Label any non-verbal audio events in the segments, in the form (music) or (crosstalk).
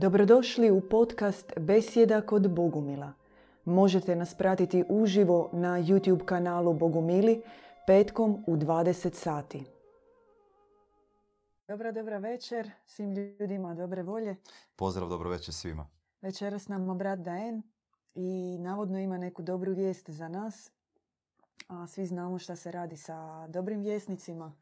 Dobrodošli u podcast Besjeda kod Bogumila. Možete nas pratiti uživo na YouTube kanalu Bogumili petkom u 20 sati. Dobra, dobra večer svim ljudima dobre volje. Pozdrav, dobro večer svima. Večeras nam brat Daen i navodno ima neku dobru vijest za nas. A svi znamo šta se radi sa dobrim vjesnicima.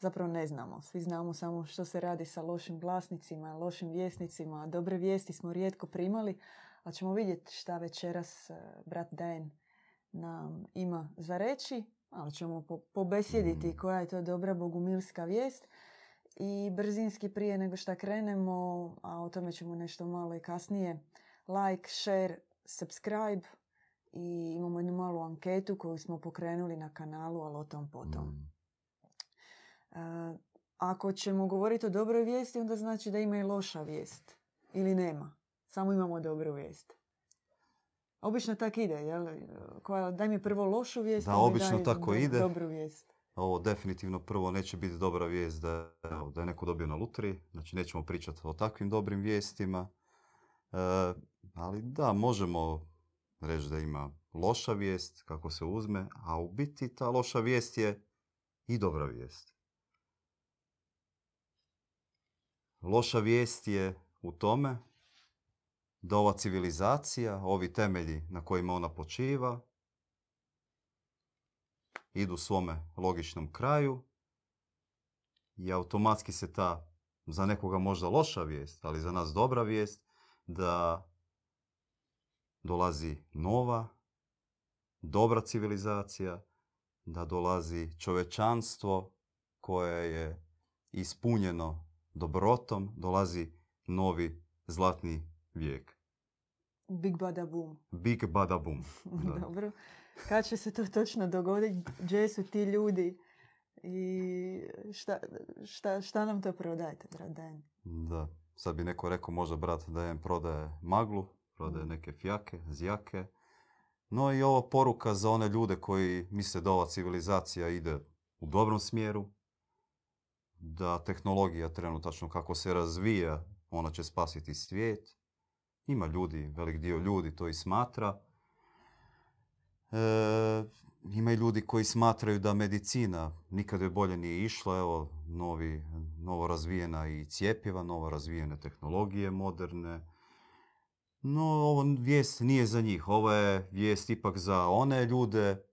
Zapravo ne znamo. Svi znamo samo što se radi sa lošim glasnicima, lošim vjesnicima. Dobre vijesti smo rijetko primali, ali ćemo vidjeti šta večeras eh, brat Daen nam ima za reći. Malo ćemo po- pobesjediti koja je to dobra bogumilska vijest. I brzinski prije nego što krenemo, a o tome ćemo nešto malo i kasnije, like, share, subscribe i imamo jednu malu anketu koju smo pokrenuli na kanalu, ali o tom potom. Mm. Ako ćemo govoriti o dobroj vijesti, onda znači da ima i loša vijest. Ili nema. Samo imamo dobru vijest. Obično tak ide, jel? Koja, daj mi prvo lošu vijest, Da, obično daj tako do- ide. dobru vijest. Ovo definitivno prvo neće biti dobra vijest da, da je neko dobio na lutri. Znači nećemo pričati o takvim dobrim vijestima. E, ali da, možemo reći da ima loša vijest kako se uzme, a u biti ta loša vijest je i dobra vijest. Loša vijest je u tome da ova civilizacija, ovi temelji na kojima ona počiva, idu svome logičnom kraju i automatski se ta, za nekoga možda loša vijest, ali za nas dobra vijest, da dolazi nova, dobra civilizacija, da dolazi čovečanstvo koje je ispunjeno dobrotom, dolazi novi zlatni vijek. Big bada boom. Big bada boom. (laughs) Da. Dobro. Kad će se to točno dogoditi? Gdje su ti ljudi? I šta, šta, šta nam to prodajete, brat Daen? Da, sad bi neko rekao možda brat da je prodaje maglu, prodaje Mm. neke fjake, zjake. No i ovo poruka za one ljude koji misle da ova civilizacija ide u dobrom smjeru, da tehnologija trenutačno kako se razvija, ona će spasiti svijet. Ima ljudi, velik dio ljudi to i smatra. E, ima i ljudi koji smatraju da medicina nikad joj bolje nije išla, evo novi, novo razvijena i cijepiva, novo razvijene tehnologije moderne. No, ovo vijest nije za njih, ovo je vijest ipak za one ljude,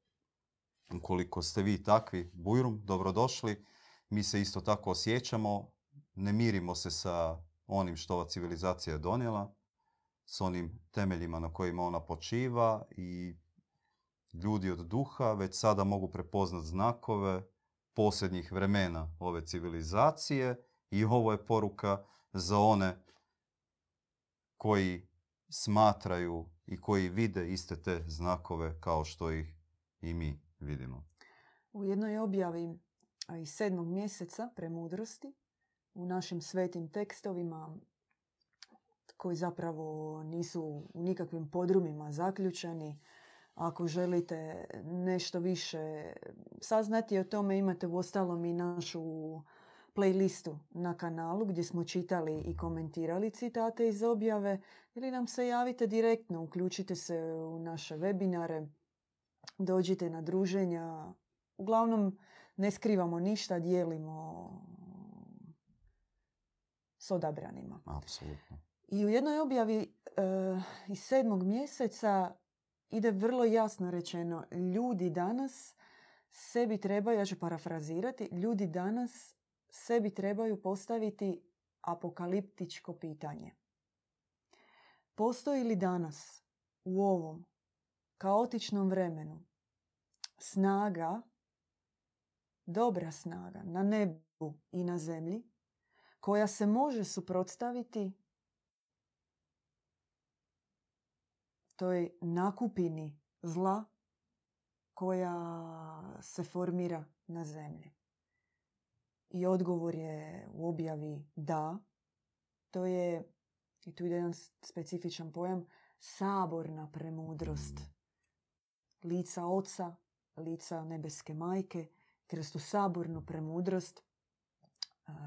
ukoliko ste vi takvi, bujrum, dobrodošli, mi se isto tako osjećamo, ne mirimo se sa onim što ova civilizacija je donijela, s onim temeljima na kojima ona počiva i ljudi od duha već sada mogu prepoznat znakove posljednjih vremena ove civilizacije i ovo je poruka za one koji smatraju i koji vide iste te znakove kao što ih i mi vidimo. U jednoj objavi a, iz sedmog mjeseca premudrosti u našim svetim tekstovima koji zapravo nisu u nikakvim podrumima zaključani. Ako želite nešto više saznati o tome, imate u ostalom i našu playlistu na kanalu gdje smo čitali i komentirali citate iz objave ili nam se javite direktno, uključite se u naše webinare, dođite na druženja. Uglavnom, ne skrivamo ništa, dijelimo s odabranima. Apsolutno. I u jednoj objavi e, iz sedmog mjeseca ide vrlo jasno rečeno ljudi danas sebi trebaju, ja ću parafrazirati, ljudi danas sebi trebaju postaviti apokaliptičko pitanje. Postoji li danas u ovom kaotičnom vremenu snaga, dobra snaga na nebu i na zemlji koja se može suprotstaviti toj nakupini zla koja se formira na zemlji. I odgovor je u objavi da. To je, i tu ide jedan specifičan pojam, saborna premudrost. Lica oca, lica nebeske majke, kroz tu sabornu premudrost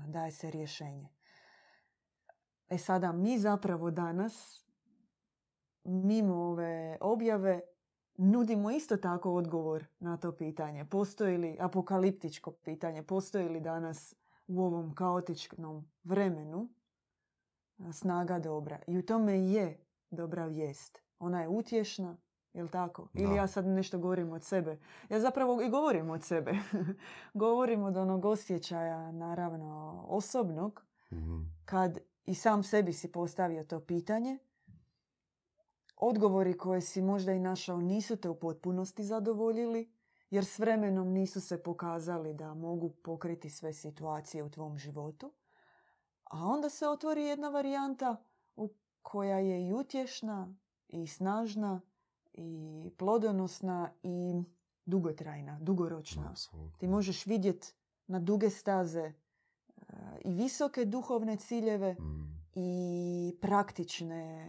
daje se rješenje. E sada mi zapravo danas, mimo ove objave, nudimo isto tako odgovor na to pitanje. Postoji li apokaliptičko pitanje, postoji li danas u ovom kaotičnom vremenu snaga dobra. I u tome je dobra vijest. Ona je utješna, jel tako? Ili ja sad nešto govorim od sebe. Ja zapravo i govorim od sebe. (laughs) govorim od onog osjećaja, naravno, osobnog, Mhm. kad i sam sebi si postavio to pitanje. Odgovori koje si možda i našao nisu te u potpunosti zadovoljili, jer s vremenom nisu se pokazali da mogu pokriti sve situacije u tvom životu. A onda se otvori jedna varijanta koja je i utješna, i snažna, i plodonosna, i dugotrajna, dugoročna. Apsolutno. Ti možeš vidjeti na duge staze e, i visoke duhovne ciljeve Mm. i praktične,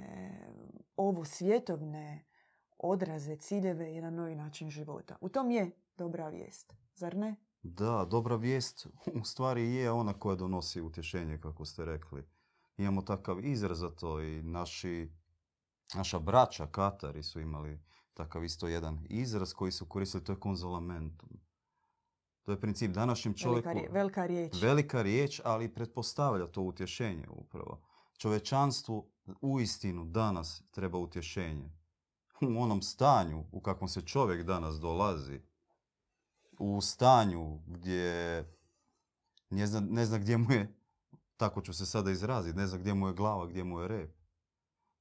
ovo svjetovne odraze, ciljeve i na novi način života. U tom je dobra vijest, zar ne? Da, dobra vijest u stvari je ona koja donosi utješenje, kako ste rekli. Imamo takav izraz za to i naši, naša braća Katari su imali takav isto jedan izraz koji su koristili, to je konzolamentum. To je princip današnjem čovjeku. Velika, rije- velika riječ. Velika riječ, ali pretpostavlja to utješenje upravo. Čovečanstvu u istinu danas treba utješenje. U onom stanju u kakvom se čovjek danas dolazi, u stanju gdje ne zna, ne zna gdje mu je, tako ću se sada izraziti, ne zna gdje mu je glava, gdje mu je rep.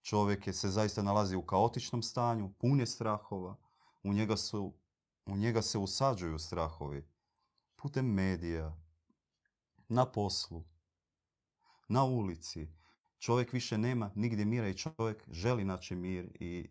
Čovjek je se zaista nalazi u kaotičnom stanju, pun je strahova, u njega, su, u njega se usađuju strahovi putem medija, na poslu, na ulici. Čovjek više nema nigdje mira i čovjek želi naći mir i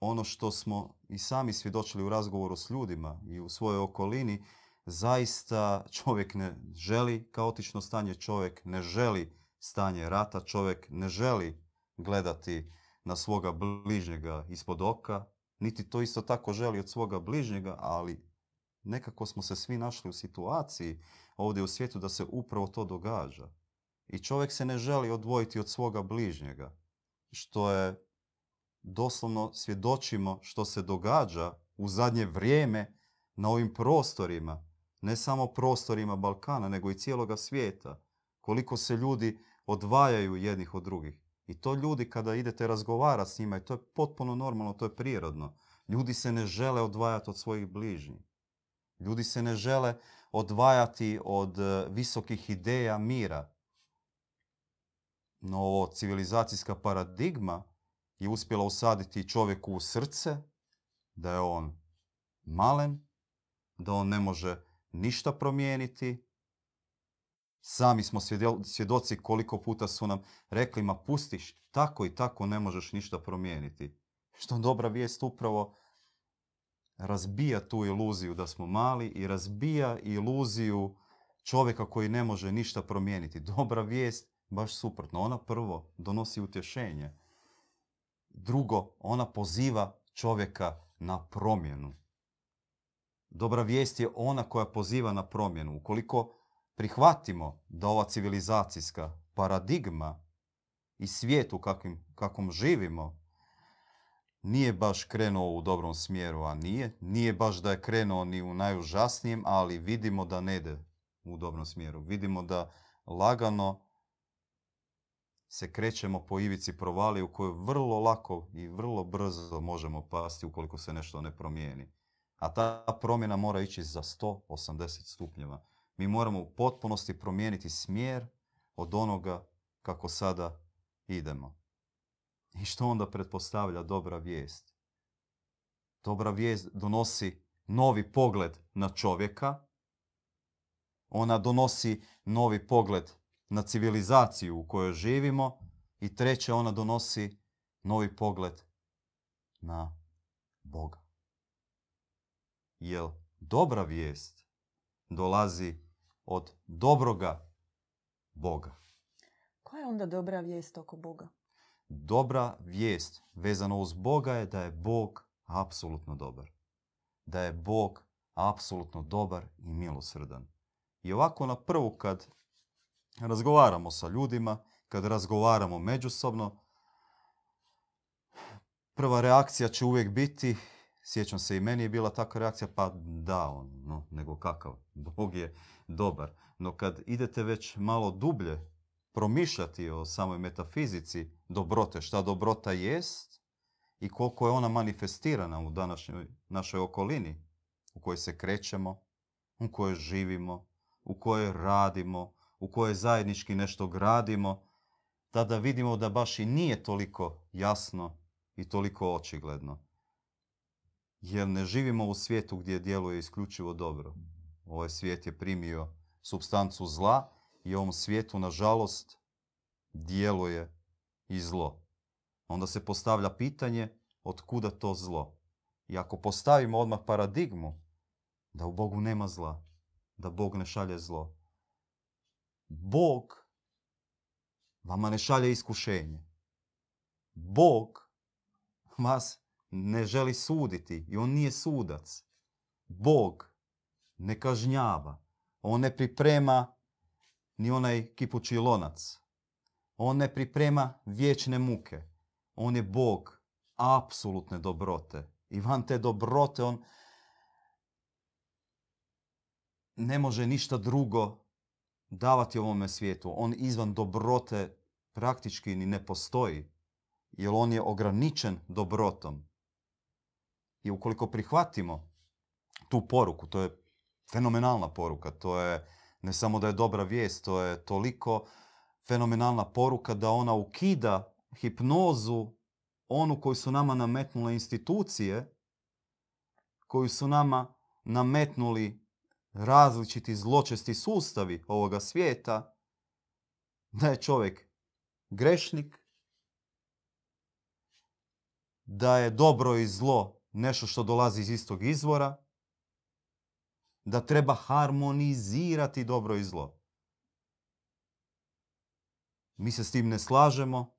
ono što smo i sami svjedočili u razgovoru s ljudima i u svojoj okolini, zaista čovjek ne želi kaotično stanje, čovjek ne želi stanje rata, čovjek ne želi gledati na svoga bližnjega ispod oka, niti to isto tako želi od svoga bližnjega, ali nekako smo se svi našli u situaciji ovdje u svijetu da se upravo to događa. I čovjek se ne želi odvojiti od svoga bližnjega, što je doslovno svjedočimo što se događa u zadnje vrijeme na ovim prostorima, ne samo prostorima Balkana, nego i cijeloga svijeta. Koliko se ljudi odvajaju jednih od drugih. I to ljudi kada idete razgovarati s njima, to je potpuno normalno, to je prirodno. Ljudi se ne žele odvajati od svojih bližnjih. Ljudi se ne žele odvajati od e, visokih ideja mira. No civilizacijska paradigma je uspjela usaditi čovjeku u srce da je on malen, da on ne može ništa promijeniti. Sami smo svjedoci koliko puta su nam rekli, ma pustiš, tako i tako ne možeš ništa promijeniti. Što dobra vijest upravo razbija tu iluziju da smo mali i razbija iluziju čovjeka koji ne može ništa promijeniti. Dobra vijest, baš suprotno. Ona prvo donosi utješenje. Drugo, ona poziva čovjeka na promjenu. Dobra vijest je ona koja poziva na promjenu. Ukoliko prihvatimo da ova civilizacijska paradigma i svijet u kakvim, kakvom živimo nije baš krenuo u dobrom smjeru, a nije. Nije baš da je krenuo ni u najužasnijem, ali vidimo da ne ide u dobrom smjeru. Vidimo da lagano se krećemo po ivici provalije u kojoj vrlo lako i vrlo brzo možemo pasti ukoliko se nešto ne promijeni. A ta promjena mora ići za 180 stupnjeva. Mi moramo u potpunosti promijeniti smjer od onoga kako sada idemo. I što onda pretpostavlja dobra vijest? Dobra vijest donosi novi pogled na čovjeka, ona donosi novi pogled na civilizaciju u kojoj živimo i treće, ona donosi novi pogled na Boga. Jer dobra vijest dolazi od dobroga Boga. Koja je onda dobra vijest oko Boga? Dobra vijest vezano uz Boga je da je Bog apsolutno dobar. Da je Bog apsolutno dobar i milosrdan. I ovako na prvu kad razgovaramo sa ljudima, kad razgovaramo međusobno, prva reakcija će uvijek biti, sjećam se i meni je bila takva reakcija, pa da, on, no, nego kakav, (laughs) Bog je dobar. No kad idete već malo dublje promišljati o samoj metafizici dobrote, šta dobrota jest i koliko je ona manifestirana u današnjoj našoj okolini u kojoj se krećemo, u kojoj živimo, u kojoj radimo, u kojoj zajednički nešto gradimo, tada vidimo da baš i nije toliko jasno i toliko očigledno. Jer ne živimo u svijetu gdje djeluje isključivo dobro. Ovaj svijet je primio substancu zla i ovom svijetu, nažalost, djeluje i zlo. Onda se postavlja pitanje od kuda to zlo. I ako postavimo odmah paradigmu da u Bogu nema zla, da Bog ne šalje zlo, Bog vama ne šalje iskušenje. Bog vas ne želi suditi i on nije sudac. Bog ne kažnjava. On ne priprema ni onaj kipući lonac. On ne priprema vječne muke. On je Bog apsolutne dobrote. I van te dobrote on ne može ništa drugo davati ovome svijetu. On izvan dobrote praktički ni ne postoji, jer on je ograničen dobrotom. I ukoliko prihvatimo tu poruku, to je fenomenalna poruka, to je ne samo da je dobra vijest, to je toliko fenomenalna poruka da ona ukida hipnozu onu koju su nama nametnule institucije, koju su nama nametnuli različiti zločesti sustavi ovoga svijeta, da je čovjek grešnik, da je dobro i zlo nešto što dolazi iz istog izvora, da treba harmonizirati dobro i zlo. Mi se s tim ne slažemo.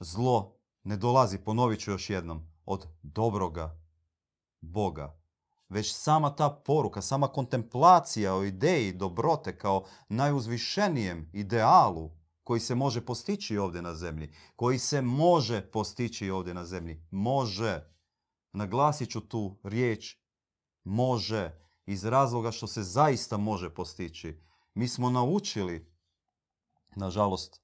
Zlo ne dolazi, ponovit ću još jednom, od dobroga Boga. Već sama ta poruka, sama kontemplacija o ideji dobrote kao najuzvišenijem idealu koji se može postići ovdje na zemlji, koji se može postići ovdje na zemlji. Može. Naglasit ću tu riječ može iz razloga što se zaista može postići. Mi smo naučili, nažalost,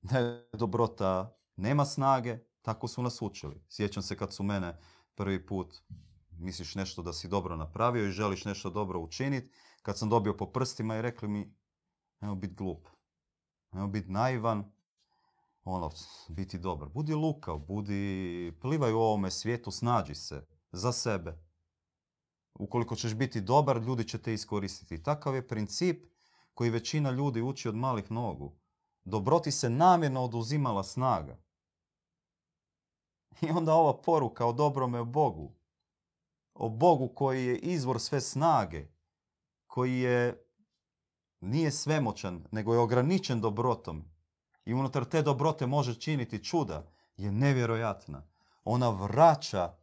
da dobrota nema snage, tako su nas učili. Sjećam se kad su mene prvi put, misliš nešto da si dobro napravio i želiš nešto dobro učiniti, kad sam dobio po prstima i rekli mi, nemoj biti glup, nemoj biti naivan, ono, biti dobar. Budi lukav, budi, plivaj u ovome svijetu, snađi se za sebe. Ukoliko ćeš biti dobar, ljudi će te iskoristiti. Takav je princip koji većina ljudi uči od malih nogu. Dobroti se namjerno oduzimala snaga. I onda ova poruka o dobrome Bogu. O Bogu koji je izvor sve snage. Koji je, nije svemoćan, nego je ograničen dobrotom. I unutar te dobrote može činiti čuda. Je nevjerojatna. Ona vraća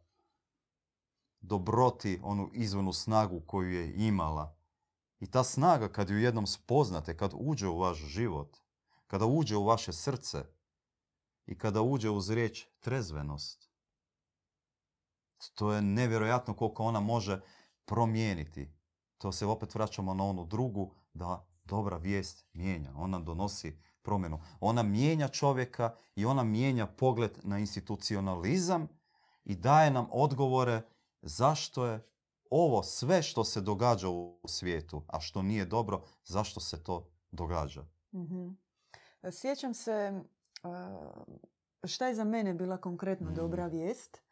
dobroti onu izvornu snagu koju je imala. I ta snaga kad ju jednom spoznate, kad uđe u vaš život, kada uđe u vaše srce i kada uđe uz riječ trezvenost, to je nevjerojatno koliko ona može promijeniti. To se opet vraćamo na onu drugu, da dobra vijest mijenja. Ona donosi promjenu. Ona mijenja čovjeka i ona mijenja pogled na institucionalizam i daje nam odgovore zašto je ovo sve što se događa u svijetu, a što nije dobro, zašto se to događa. Mhm. Sjećam se šta je za mene bila konkretno mhm. dobra vijest.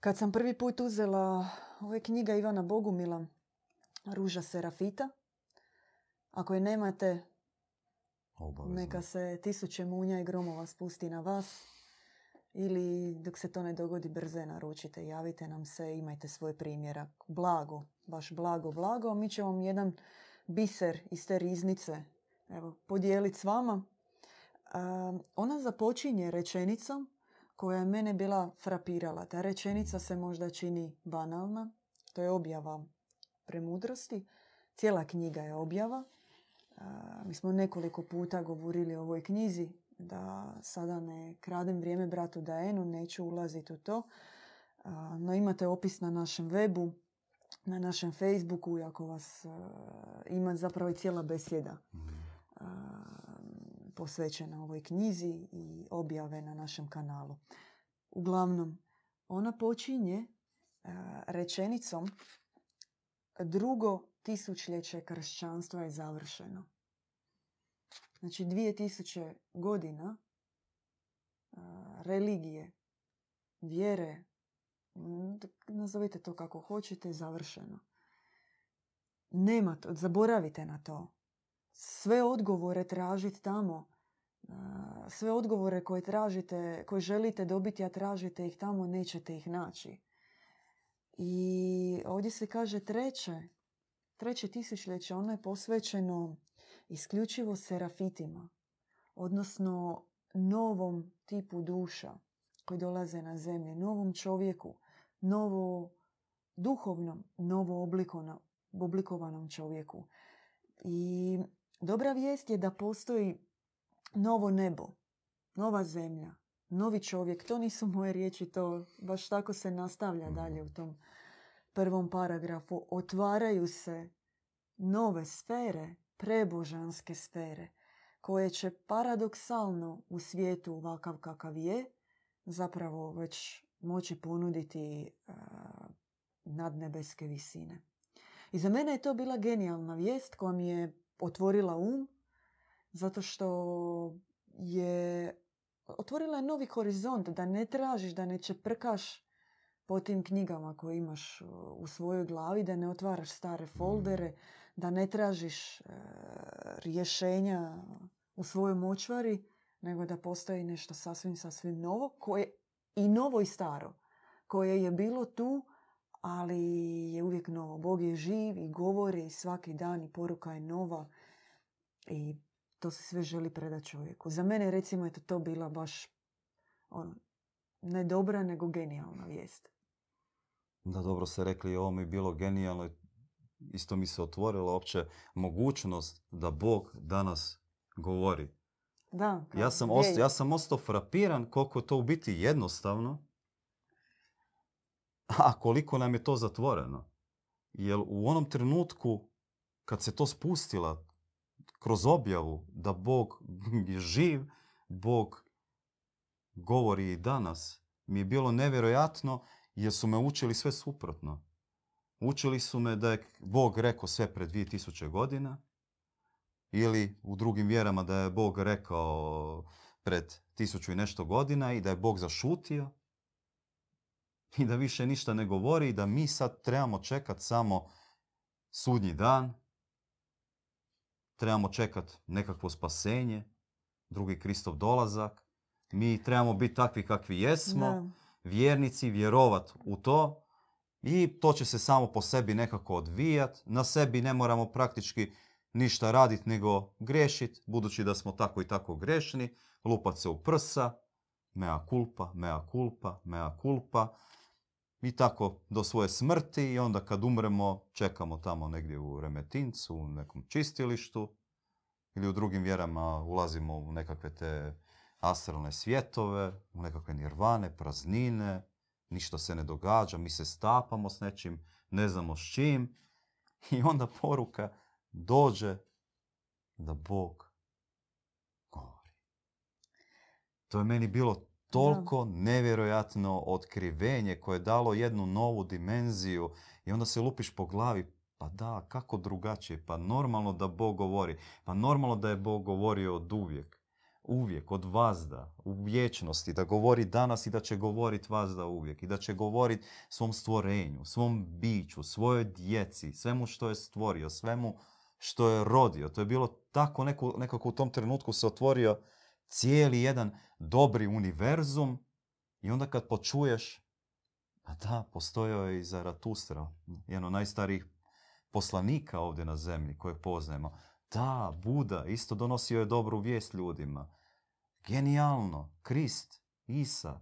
Kad sam prvi put uzela ove knjiga Ivana Bogumila, Ruža Serafita, ako je nemate, Obavezno. neka se tisuće munja i gromova spusti na vas ili dok se to ne dogodi brze naručite, javite nam se, imajte svoj primjerak. Blago, baš blago, blago. Mi ćemo vam jedan biser iz te riznice evo, podijeliti s vama. ona započinje rečenicom koja je mene bila frapirala. Ta rečenica se možda čini banalna. To je objava premudrosti. Cijela knjiga je objava. Mi smo nekoliko puta govorili o ovoj knjizi, da sada ne kradem vrijeme bratu Daenu, neću ulaziti u to. No imate opis na našem webu, na našem Facebooku ako vas ima zapravo i cijela besjeda posvećena ovoj knjizi i objave na našem kanalu. Uglavnom, ona počinje rečenicom drugo tisućljeće kršćanstva je završeno. Znači, dvije tisuće godina religije, vjere, nazovite to kako hoćete, završeno. Nema zaboravite na to. Sve odgovore tražite tamo. Sve odgovore koje tražite, koje želite dobiti, a tražite ih tamo, nećete ih naći. I ovdje se kaže treće, treće tisućljeće, ono je posvećeno isključivo serafitima, odnosno novom tipu duša koji dolaze na zemlje, novom čovjeku, novo duhovnom, novo oblikovanom čovjeku. I dobra vijest je da postoji novo nebo, nova zemlja, novi čovjek. To nisu moje riječi, to baš tako se nastavlja dalje u tom prvom paragrafu. Otvaraju se nove sfere, prebožanske sfere, koje će paradoksalno u svijetu ovakav kakav je, zapravo već moći ponuditi uh, nadnebeske visine. I za mene je to bila genijalna vijest koja mi je otvorila um, zato što je otvorila novi horizont, da ne tražiš, da ne čeprkaš po tim knjigama koje imaš u svojoj glavi, da ne otvaraš stare foldere, da ne tražiš e, rješenja u svojoj močvari, nego da postoji nešto sasvim, sasvim novo, koje i novo i staro, koje je bilo tu, ali je uvijek novo. Bog je živ i govori svaki dan i poruka je nova i to se sve želi predati čovjeku. Za mene recimo je to bila baš ono, ne dobra, nego genijalna vijest. Da, dobro ste rekli, ovo mi je bilo genijalno. Isto mi se otvorila opće mogućnost da Bog danas govori. Da, ja, sam ostao, ja sam ostao frapiran koliko to u biti jednostavno, a koliko nam je to zatvoreno. Jer u onom trenutku kad se to spustila kroz objavu da Bog (laughs) je živ, Bog govori i danas, mi je bilo nevjerojatno jer su me učili sve suprotno. Učili su me da je Bog rekao sve pred 2000 godina ili u drugim vjerama da je Bog rekao pred tisuću i nešto godina i da je Bog zašutio i da više ništa ne govori i da mi sad trebamo čekat samo sudnji dan, trebamo čekat nekakvo spasenje, drugi Kristov dolazak, mi trebamo biti takvi kakvi jesmo, vjernici, vjerovat u to i to će se samo po sebi nekako odvijat. Na sebi ne moramo praktički ništa raditi nego griješit, budući da smo tako i tako grešni, lupat se u prsa, mea culpa, mea culpa, mea culpa i tako do svoje smrti i onda kad umremo čekamo tamo negdje u Remetincu, u nekom čistilištu ili u drugim vjerama ulazimo u nekakve te astralne svjetove, u nekakve nirvane, praznine, ništa se ne događa, mi se stapamo s nečim, ne znamo s čim i onda poruka dođe da Bog govori. To je meni bilo toliko nevjerojatno otkrivenje koje je dalo jednu novu dimenziju i onda se lupiš po glavi, pa da, kako drugačije? Pa normalno da Bog govori. Pa normalno da je Bog govorio od uvijek uvijek od vazda u vječnosti, da govori danas i da će govoriti vazda uvijek i da će govoriti svom stvorenju, svom biću, svojoj djeci, svemu što je stvorio, svemu što je rodio. To je bilo tako neko, nekako u tom trenutku se otvorio cijeli jedan dobri univerzum i onda kad počuješ, a da, postojao je i Zaratustra, jedan od najstarijih poslanika ovdje na zemlji kojeg poznajemo. Da, Buda isto donosio je dobru vijest ljudima. Genijalno. Krist, Isa,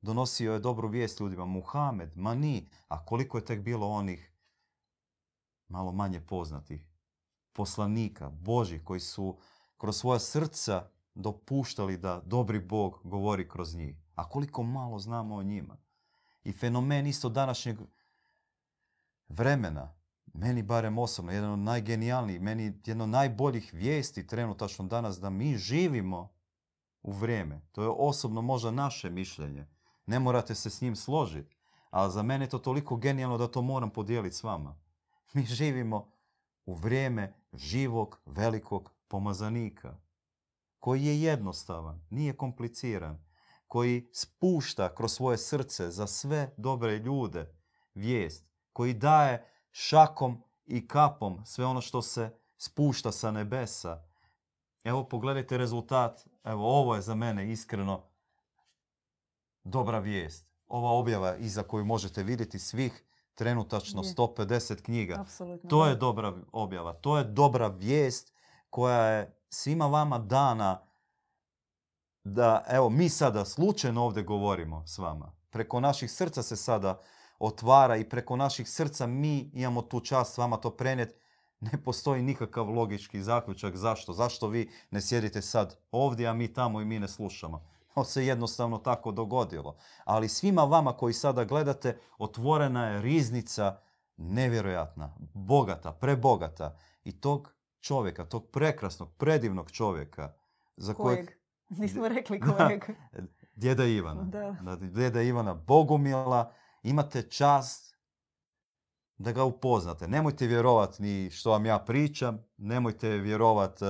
donosio je dobru vijest ljudima. Muhamed, Mani, a koliko je tek bilo onih malo manje poznatih poslanika Boži koji su kroz svoja srca dopuštali da dobri Bog govori kroz njih. A koliko malo znamo o njima. I fenomen isto današnjeg vremena, meni barem osobno, jedan od najgenijalnijih, meni jedno od najboljih vijesti trenutačno danas da mi živimo u vrijeme. To je osobno možda naše mišljenje. Ne morate se s njim složiti. Ali za mene je to toliko genijalno da to moram podijeliti s vama. Mi živimo u vrijeme živog, velikog pomazanika. Koji je jednostavan, nije kompliciran. Koji spušta kroz svoje srce za sve dobre ljude vijest. Koji daje šakom i kapom sve ono što se spušta sa nebesa. Evo pogledajte rezultat. Evo ovo je za mene iskreno dobra vijest. Ova objava iza koju možete vidjeti svih trenutačno Je. 150 knjiga. To je dobra objava. To je dobra vijest koja je svima vama dana da, evo, mi sada slučajno ovdje govorimo s vama. Preko naših srca se sada otvara i preko naših srca mi imamo tu čast s vama to prenijeti. Ne postoji nikakav logički zaključak zašto. Zašto vi ne sjedite sad ovdje, a mi tamo i mi ne slušamo. To se jednostavno tako dogodilo. Ali svima vama koji sada gledate, otvorena je riznica nevjerojatna, bogata, prebogata. I tog čovjeka, tog prekrasnog, predivnog čovjeka, za kojeg Kojeg? Nismo rekli (laughs) Da. kojeg. djeda Ivana, Da. da, djeda Ivana Bogumila, imate čast da ga upoznate. Nemojte vjerovati ni što vam ja pričam, nemojte vjerovati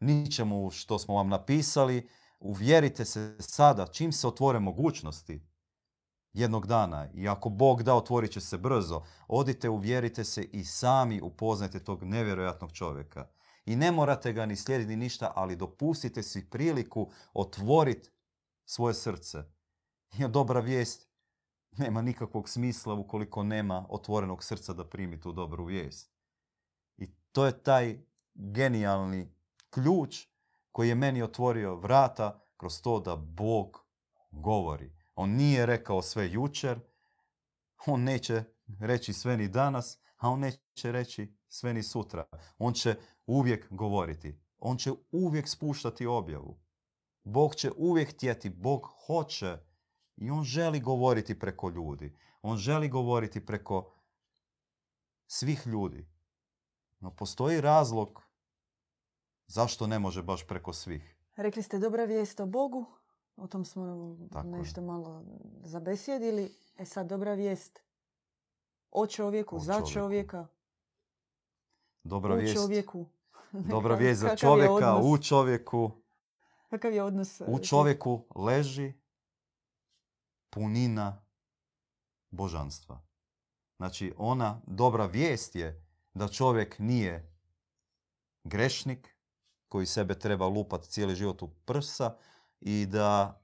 ničemu što smo vam napisali. Uvjerite se sada, čim se otvore mogućnosti jednog dana i ako Bog da, otvorit će se brzo, odite, uvjerite se i sami upoznajte tog nevjerojatnog čovjeka. I ne morate ga ni slijediti ni ništa, ali dopustite si priliku otvoriti svoje srce. Jer dobra vijest (laughs) nema nikakvog smisla ukoliko nema otvorenog srca da primi tu dobru vijest. I to je taj genijalni ključ koji je meni otvorio vrata kroz to da Bog govori. On nije rekao sve jučer, on neće reći sve ni danas, a on neće reći sve ni sutra. On će uvijek govoriti. On će uvijek spuštati objavu. Bog će uvijek htjeti, Bog hoće i on želi govoriti preko ljudi. On želi govoriti preko svih ljudi. No postoji razlog zašto ne može baš preko svih. Rekli ste dobra vijest o Bogu. O tom smo Tako je. nešto malo zabesjedili. E sad dobra vijest o čovjeku, O za čovjeku. čovjeka, Dobra u vijest, čovjeku. dobra (laughs) vijest za je čovjeka, u čovjeku. Kakav je odnos? U e, čovjeku leži punina božanstva. Znači, ona dobra vijest je da čovjek nije grešnik koji sebe treba lupat cijeli život u prsa i da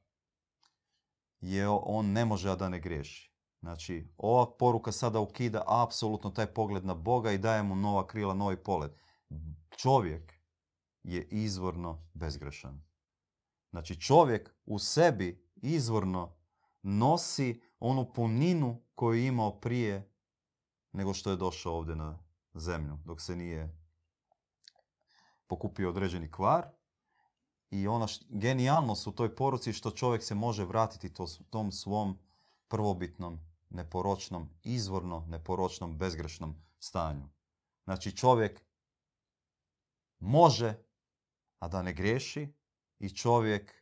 je on ne može, a da ne griješi. Znači, ova poruka sada ukida apsolutno taj pogled na Boga i daje mu nova krila, novi pogled. Čovjek je izvorno bezgrešan. Znači čovjek u sebi izvorno nosi onu puninu koju je imao prije nego što je došao ovdje na zemlju, dok se nije pokupio određeni kvar. I ona š- genijalnost u toj poruci što čovjek se može vratiti to, tom svom prvobitnom, neporočnom, izvorno neporočnom, bezgrešnom stanju. Znači čovjek može, a da ne griješi, i čovjek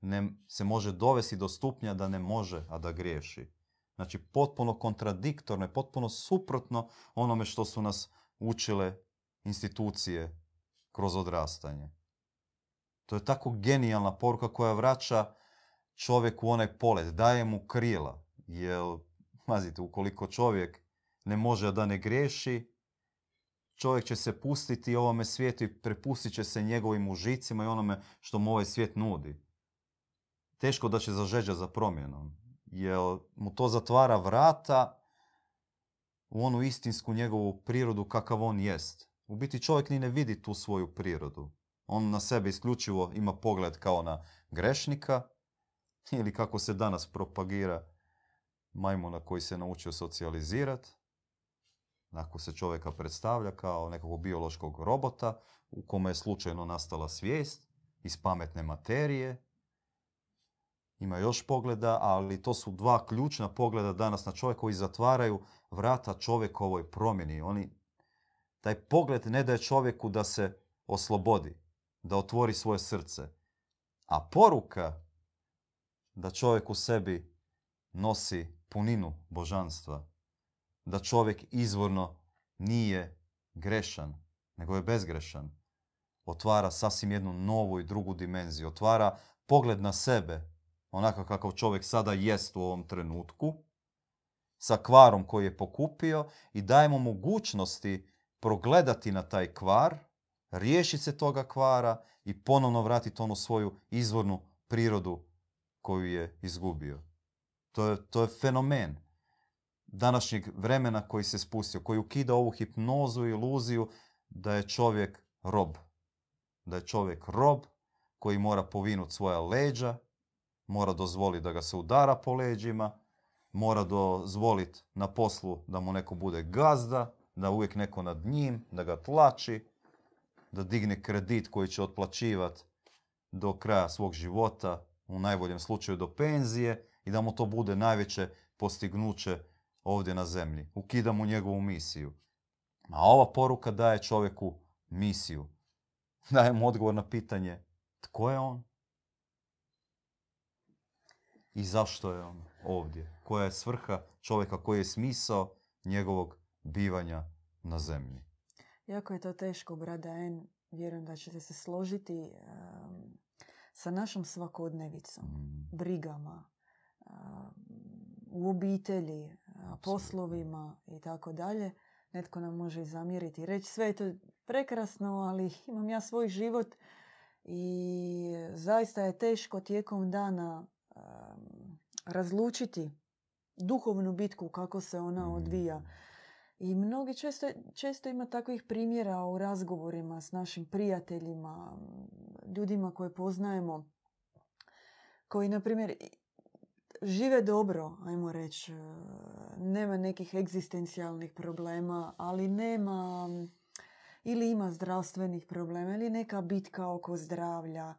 ne, se može dovesti do stupnja da ne može, a da griješi. Znači potpuno kontradiktorno i potpuno suprotno onome što su nas učile institucije kroz odrastanje. To je tako genijalna poruka koja vraća čovjeku onaj polet, daje mu krila. Jer, mazite, ukoliko čovjek ne može da ne griješi, čovjek će se pustiti ovome svijetu i prepustit će se njegovim užicima i onome što mu ovaj svijet nudi. Teško da će zažeđa za promjenom, jer mu to zatvara vrata u onu istinsku njegovu prirodu kakav on jest. U biti čovjek ni ne vidi tu svoju prirodu. On na sebe isključivo ima pogled kao na grešnika (laughs) ili kako se danas propagira majmuna koji se naučio socijalizirati Ako se čovjeka predstavlja kao nekog biološkog robota u kome je slučajno nastala svijest iz pametne materije, ima još pogleda, ali to su dva ključna pogleda danas na čovjeka koji zatvaraju vrata čovjekovoj promjeni. Oni, taj pogled ne daje čovjeku da se oslobodi, da otvori svoje srce. A poruka da čovjek u sebi nosi puninu božanstva, da čovjek izvorno nije grešan, nego je bezgrešan. Otvara sasvim jednu novu i drugu dimenziju. Otvara pogled na sebe, onako kakav čovjek sada jest u ovom trenutku, sa kvarom koji je pokupio i daje mu mogućnosti progledati na taj kvar, riješiti se toga kvara i ponovno vratiti onu svoju izvornu prirodu koju je izgubio. To je, to je fenomen današnjeg vremena koji se spustio, koji ukida ovu hipnozu i iluziju da je čovjek rob. Da je čovjek rob koji mora povinuti svoja leđa, mora dozvoliti da ga se udara po leđima, mora dozvoliti na poslu da mu neko bude gazda, da uvijek neko nad njim, da ga tlači, da digne kredit koji će otplaćivati do kraja svog života, u najboljem slučaju do penzije i da mu to bude najveće postignuće ovdje na zemlji. Ukida mu njegovu misiju. A ova poruka daje čovjeku misiju. Daje mu odgovor na pitanje tko je on i zašto je on ovdje. Koja je svrha čovjeka, koji je smisao njegovog bivanja na zemlji. Jako je to teško, brada En. Vjerujem da ćete se složiti sa našom svakodnevicom, mm. brigama, u obitelji, poslovima i tako dalje. Netko nam može i zamjeriti i reći sve je to prekrasno, ali imam ja svoj život i zaista je teško tijekom dana razlučiti duhovnu bitku kako se ona odvija. I mnogi često, često ima takvih primjera u razgovorima s našim prijateljima, ljudima koje poznajemo, koji, na primjer, žive dobro, ajmo reći, nema nekih egzistencijalnih problema, ali nema ili ima zdravstvenih problema ili neka bitka oko zdravlja.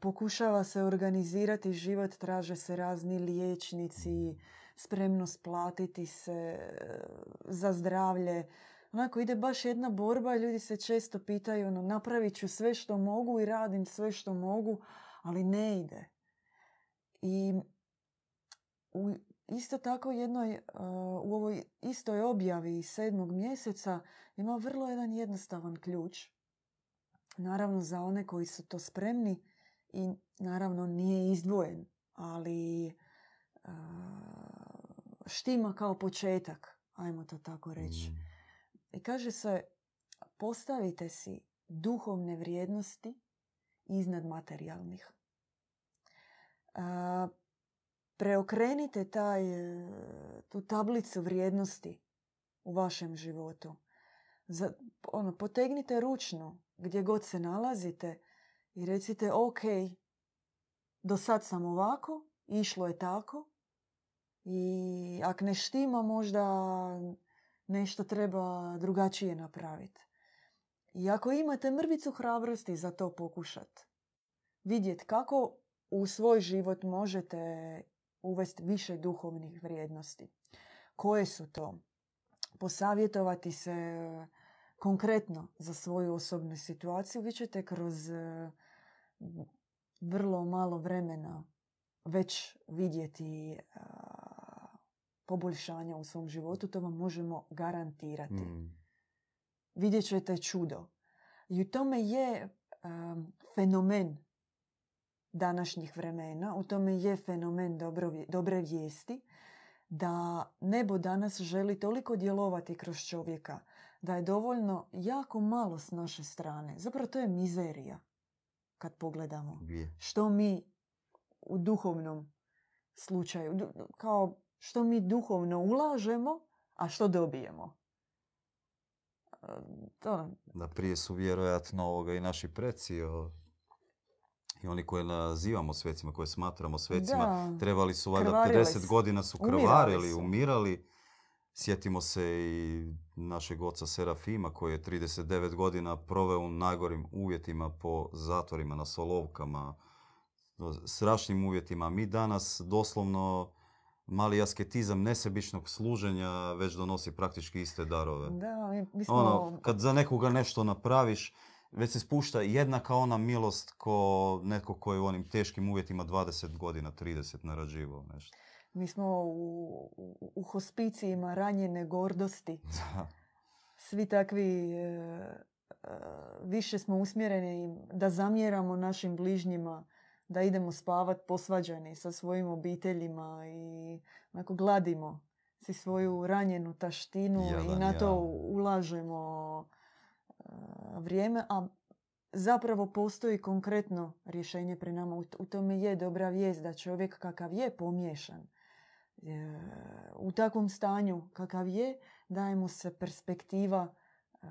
Pokušava se organizirati život, traže se razni liječnici, spremnost platiti se e, za zdravlje. Onako ide baš jedna borba, ljudi se često pitaju, ono, napravit ću sve što mogu i radim sve što mogu, ali ne ide. I u isto tako jednoj, e, u ovoj istoj objavi sedmog mjeseca ima vrlo jedan jednostavan ključ. Naravno za one koji su to spremni i naravno nije izdvojen, ali e, štima kao početak, ajmo to tako reći. Mm. I kaže se, postavite si duhovne vrijednosti iznad materijalnih. preokrenite taj, tu tablicu vrijednosti u vašem životu. Za, ono, potegnite ručno gdje god se nalazite i recite ok, do sad sam ovako, išlo je tako, i ako ne štima, možda nešto treba drugačije napraviti. I ako imate mrvicu hrabrosti za to pokušat, vidjeti kako u svoj život možete uvesti više duhovnih vrijednosti. Koje su to? Posavjetovati se konkretno za svoju osobnu situaciju, vi ćete kroz vrlo malo vremena već vidjeti poboljšanja u svom životu, to vam možemo garantirati. Mm. Vidjet ćete čudo. I u tome je fenomen današnjih vremena, u tome je fenomen dobro, dobre vijesti, da nebo danas želi toliko djelovati kroz čovjeka, da je dovoljno jako malo s naše strane. Zapravo to je mizerija kad pogledamo. Što mi u duhovnom slučaju, kao što mi duhovno ulažemo, a što dobijemo. E, to... Da prije su vjerojatno ovoga i naši preci i oni koje nazivamo svecima, koje smatramo svecima, trebali su valjda 50 godina su krvarili, umirali Sjetimo se i našeg oca Serafima koji je 39 godina proveo u najgorim uvjetima po zatvorima, na solovkama, strašnim uvjetima. Mi danas doslovno mali asketizam nesebičnog služenja već donosi praktički iste darove. Da, mi, mi smo... Ono, kad za nekoga nešto napraviš, već se spušta jednaka ona milost ko netko koji je u onim teškim uvjetima 20 godina, 30 narađivao nešto. Mi smo u, u, u hospicijima ranjene gordosti. Svi takvi, e, e, više smo usmjereni da zamjeramo našim bližnjima, da idemo spavat posvađani sa svojim obiteljima i onako gladimo si svoju ranjenu taštinu i na to ja. ulažemo e, vrijeme, a zapravo postoji konkretno rješenje pri nama. U tome je dobra vijest da čovjek kakav je pomiješan, e, u takvom stanju kakav je, daje mu se perspektiva e,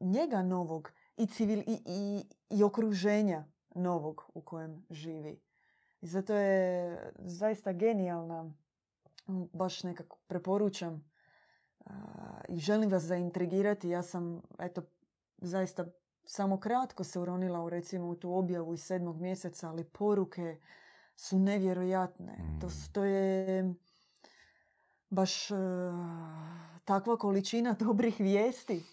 njega novog i, civil, i, i, okruženja novog u kojem živi. I zato je zaista genijalna, baš nekako preporučam a, i želim vas zaintrigirati. Ja sam, eto, zaista samo kratko se uronila u recimo u tu objavu iz sedmog mjeseca, ali poruke su nevjerojatne. To, s- to je baš e, takva količina (laughs) dobrih vijesti.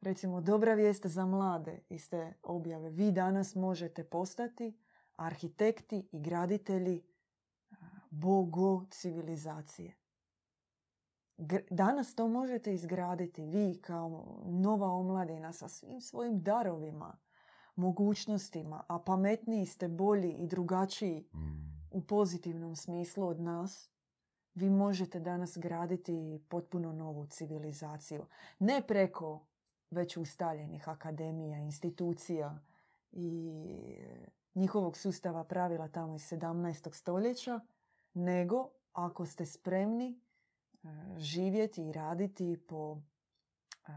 Recimo, dobra vijest za mlade iz te objave. Vi danas možete postati arhitekti i graditelji a, bogo civilizacije. Danas to možete izgraditi vi kao nova omladina sa svim svojim darovima, mogućnostima, a pametniji ste, bolji i drugačiji Mm. u pozitivnom smislu od nas, vi možete danas graditi potpuno novu civilizaciju. Ne preko već ustaljenih akademija, institucija i njihovog sustava pravila tamo iz 17. stoljeća, nego ako ste spremni e, živjeti i raditi po e,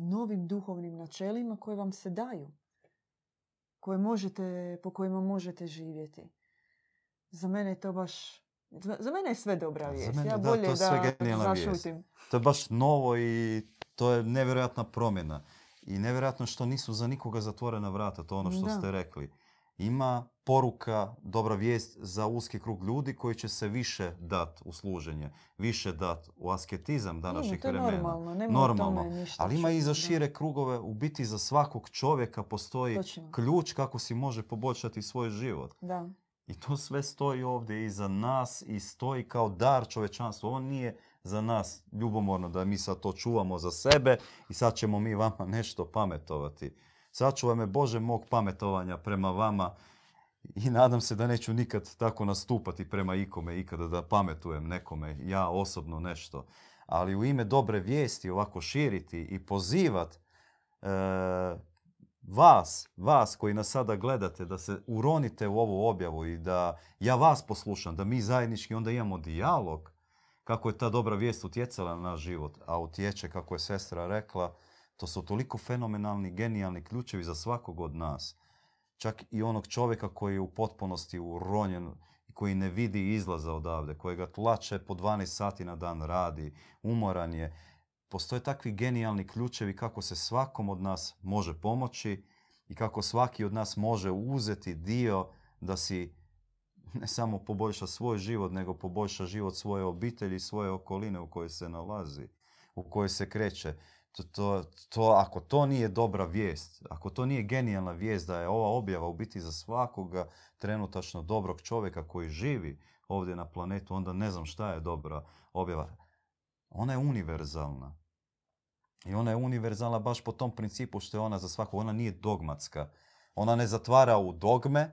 novim duhovnim načelima koje vam se daju koje možete, po kojima možete živjeti. Za mene je to baš... Za, za mene je sve dobra Za vijest. mene ja da, to bolje je sve da vijest. zašutim. To je baš novo i to je nevjerojatna promjena. I nevjerojatno što nisu za nikoga zatvorena vrata, to ono što Da. ste rekli. Ima poruka, dobra vijest za uski krug ljudi koji će se više dat u služenje, više dat u asketizam današnjih Nije, to je vremena. normalno, nema Normalno. tome ništa Ali ima i za šire krugove, u biti za svakog čovjeka postoji Točno. ključ kako si može poboljšati svoj život. Da. I to sve stoji ovdje i za nas i stoji kao dar čovečanstvu. Ovo nije za nas ljubomorno da mi sad to čuvamo za sebe i sad ćemo mi vama (laughs) nešto pametovati. Sačuvaj me Bože mog pametovanja prema vama i nadam se da neću nikad tako nastupati prema ikome, ikada da pametujem nekome, ja osobno nešto. Ali u ime dobre vijesti ovako širiti i pozivat e, vas, vas koji nas sada gledate, da se uronite u ovu objavu i da ja vas poslušam, da mi zajednički onda imamo dijalog kako je ta dobra vijest utjecala na naš život, a utječe, kako je sestra rekla, to su toliko fenomenalni, genijalni ključevi za svakog od nas. Čak i onog čovjeka koji je u potpunosti uronjen i koji ne vidi izlaza odavde, kojega tlače po 12 sati na dan radi, umoran je. Postoje takvi genijalni ključevi kako se svakom od nas može pomoći i kako svaki od nas može uzeti dio da si ne samo poboljša svoj život, nego poboljša život svoje obitelji i svoje okoline u kojoj se nalazi, u kojoj se kreće. To, to, to, ako to nije dobra vijest, ako to nije genijalna vijest da je ova objava u biti za svakoga trenutačno dobrog čovjeka koji živi ovdje na planetu, onda ne znam šta je dobra objava. Ona je univerzalna. I ona je univerzalna baš po tom principu što je ona za svakog. Ona nije dogmatska. Ona ne zatvara u dogme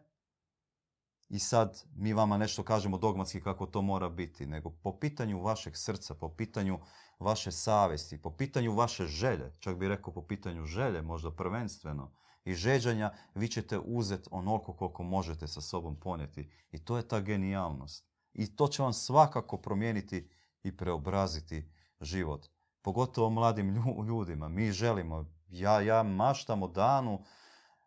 i sad mi vama nešto kažemo dogmatski kako to mora biti, nego po pitanju vašeg srca, po pitanju vaše savjesti, po pitanju vaše želje, čak bi rekao po pitanju želje, možda prvenstveno, i žeđanja, vi ćete uzeti onoliko koliko možete sa sobom ponijeti. I to je ta genijalnost. I to će vam svakako promijeniti i preobraziti život. Pogotovo mladim lju- ljudima. Mi želimo, ja, ja maštam o danu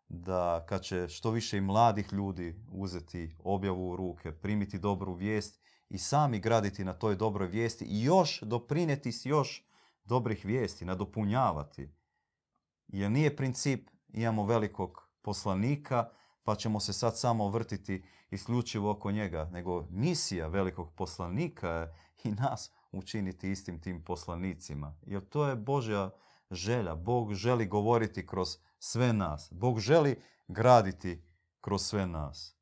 da kad će što više i mladih ljudi uzeti objavu u ruke, primiti dobru vijest i sami graditi na toj dobroj vijesti i još doprinijeti s još dobrih vijesti, nadopunjavati. Jer nije princip imamo velikog poslanika pa ćemo se sad samo vrtiti isključivo oko njega, nego misija velikog poslanika je i nas učiniti istim tim poslanicima. Jer to je Božja želja. Bog želi govoriti kroz sve nas. Bog želi graditi kroz sve nas.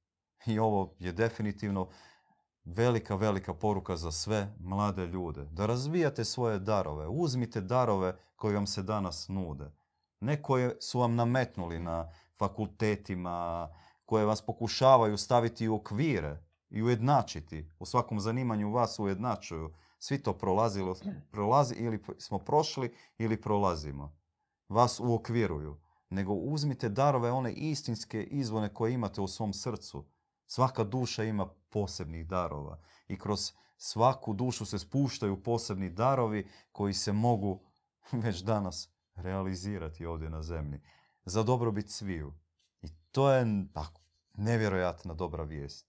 I ovo je definitivno velika, velika poruka za sve mlade ljude. Da razvijate svoje darove. Uzmite darove koji vam se danas nude. Ne koje su vam nametnuli na fakultetima, koje vas pokušavaju staviti u okvire i ujednačiti. U svakom zanimanju vas ujednačuju. Svi to prolazilo, prolazi ili smo prošli ili prolazimo. Vas uokviruju. Nego uzmite darove one istinske izvone koje imate u svom srcu. Svaka duša ima posebnih darova. I kroz svaku dušu se spuštaju posebni darovi koji se mogu (laughs) već danas realizirati ovdje na zemlji. Za dobrobit sviju. I to je tako, nevjerojatna dobra vijest.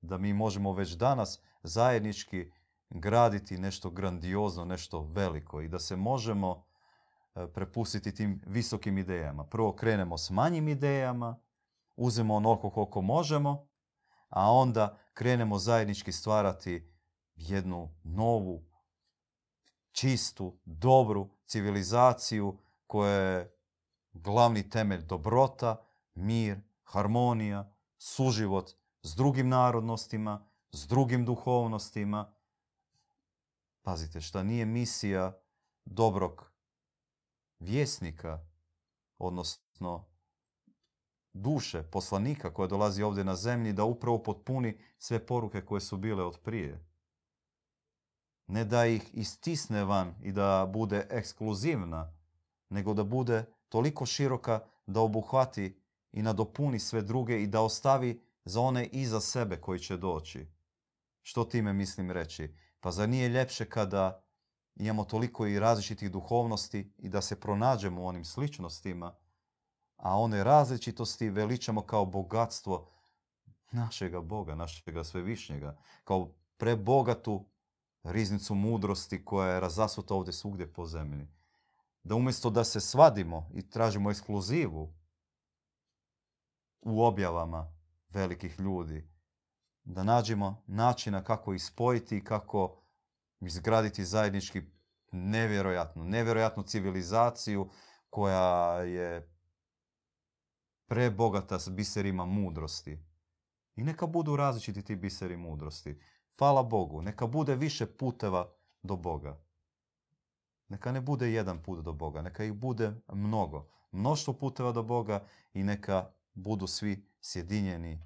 Da mi možemo već danas zajednički graditi nešto grandiozno, nešto veliko i da se možemo e, prepustiti tim visokim idejama. Prvo krenemo s manjim idejama, uzemo onoliko koliko možemo, a onda krenemo zajednički stvarati jednu novu, čistu, dobru civilizaciju koja je glavni temelj dobrota, mir, harmonija, suživot s drugim narodnostima, s drugim duhovnostima. Pazite, šta nije misija dobrog vjesnika, odnosno duše, poslanika koja dolazi ovdje na zemlji, da upravo potpuni sve poruke koje su bile od prije. Ne da ih istisne van i da bude ekskluzivna, nego da bude toliko široka da obuhvati i nadopuni sve druge i da ostavi za one iza sebe koji će doći. Što time mislim reći? Pa zar nije ljepše kada imamo toliko i različitih duhovnosti i da se pronađemo u onim sličnostima, a one različitosti veličamo kao bogatstvo našega Boga, našega svevišnjega, kao prebogatu riznicu mudrosti koja je razasuta ovdje svugdje po zemlji. Da umjesto da se svadimo i tražimo ekskluzivu u objavama velikih ljudi, da nađemo načina kako ih spojiti i kako izgraditi zajednički nevjerojatnu, nevjerojatnu civilizaciju koja je prebogata s biserima mudrosti. I neka budu različiti ti biseri mudrosti. Hvala Bogu, neka bude više puteva do Boga. Neka ne bude jedan put do Boga, neka ih bude mnogo. Mnoštvo puteva do Boga i neka budu svi sjedinjeni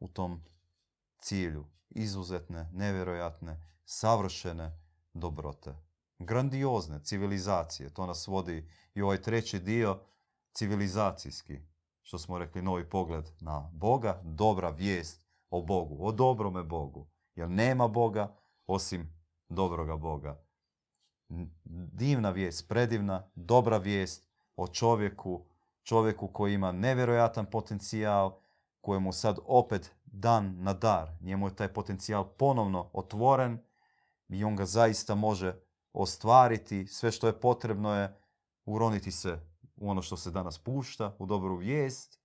u tom cilju. Izuzetne, nevjerojatne, savršene dobrote. Grandiozne civilizacije. To nas vodi i ovaj treći dio civilizacijski. Što smo rekli, novi pogled na Boga, dobra vijest o Bogu, o dobrome Bogu. Jer nema Boga osim dobroga Boga. Divna vijest, predivna, dobra vijest o čovjeku, čovjeku koji ima nevjerojatan potencijal, kojemu sad opet dan na dar. Njemu je taj potencijal ponovno otvoren i on ga zaista može ostvariti. Sve što je potrebno je uroniti se u ono što se danas pušta, u dobru vijest,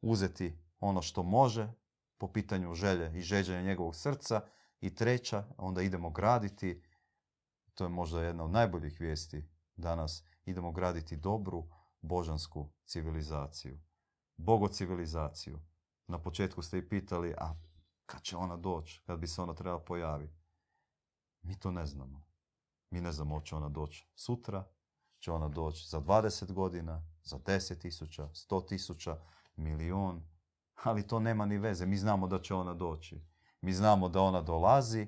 uzeti ono što može po pitanju želje i žeđenja njegovog srca i treća, onda idemo graditi, to je možda jedna od najboljih vijesti danas, idemo graditi dobru božansku civilizaciju. Bogo civilizaciju. Na početku ste i pitali, a kad će ona doći, kad bi se ona trebala pojaviti? Mi to ne znamo. Mi ne znamo će ona doći sutra, će ona doći za 20 godina, za 10 tisuća, 100 tisuća, milion, ali to nema ni veze. Mi znamo da će ona doći. Mi znamo da ona dolazi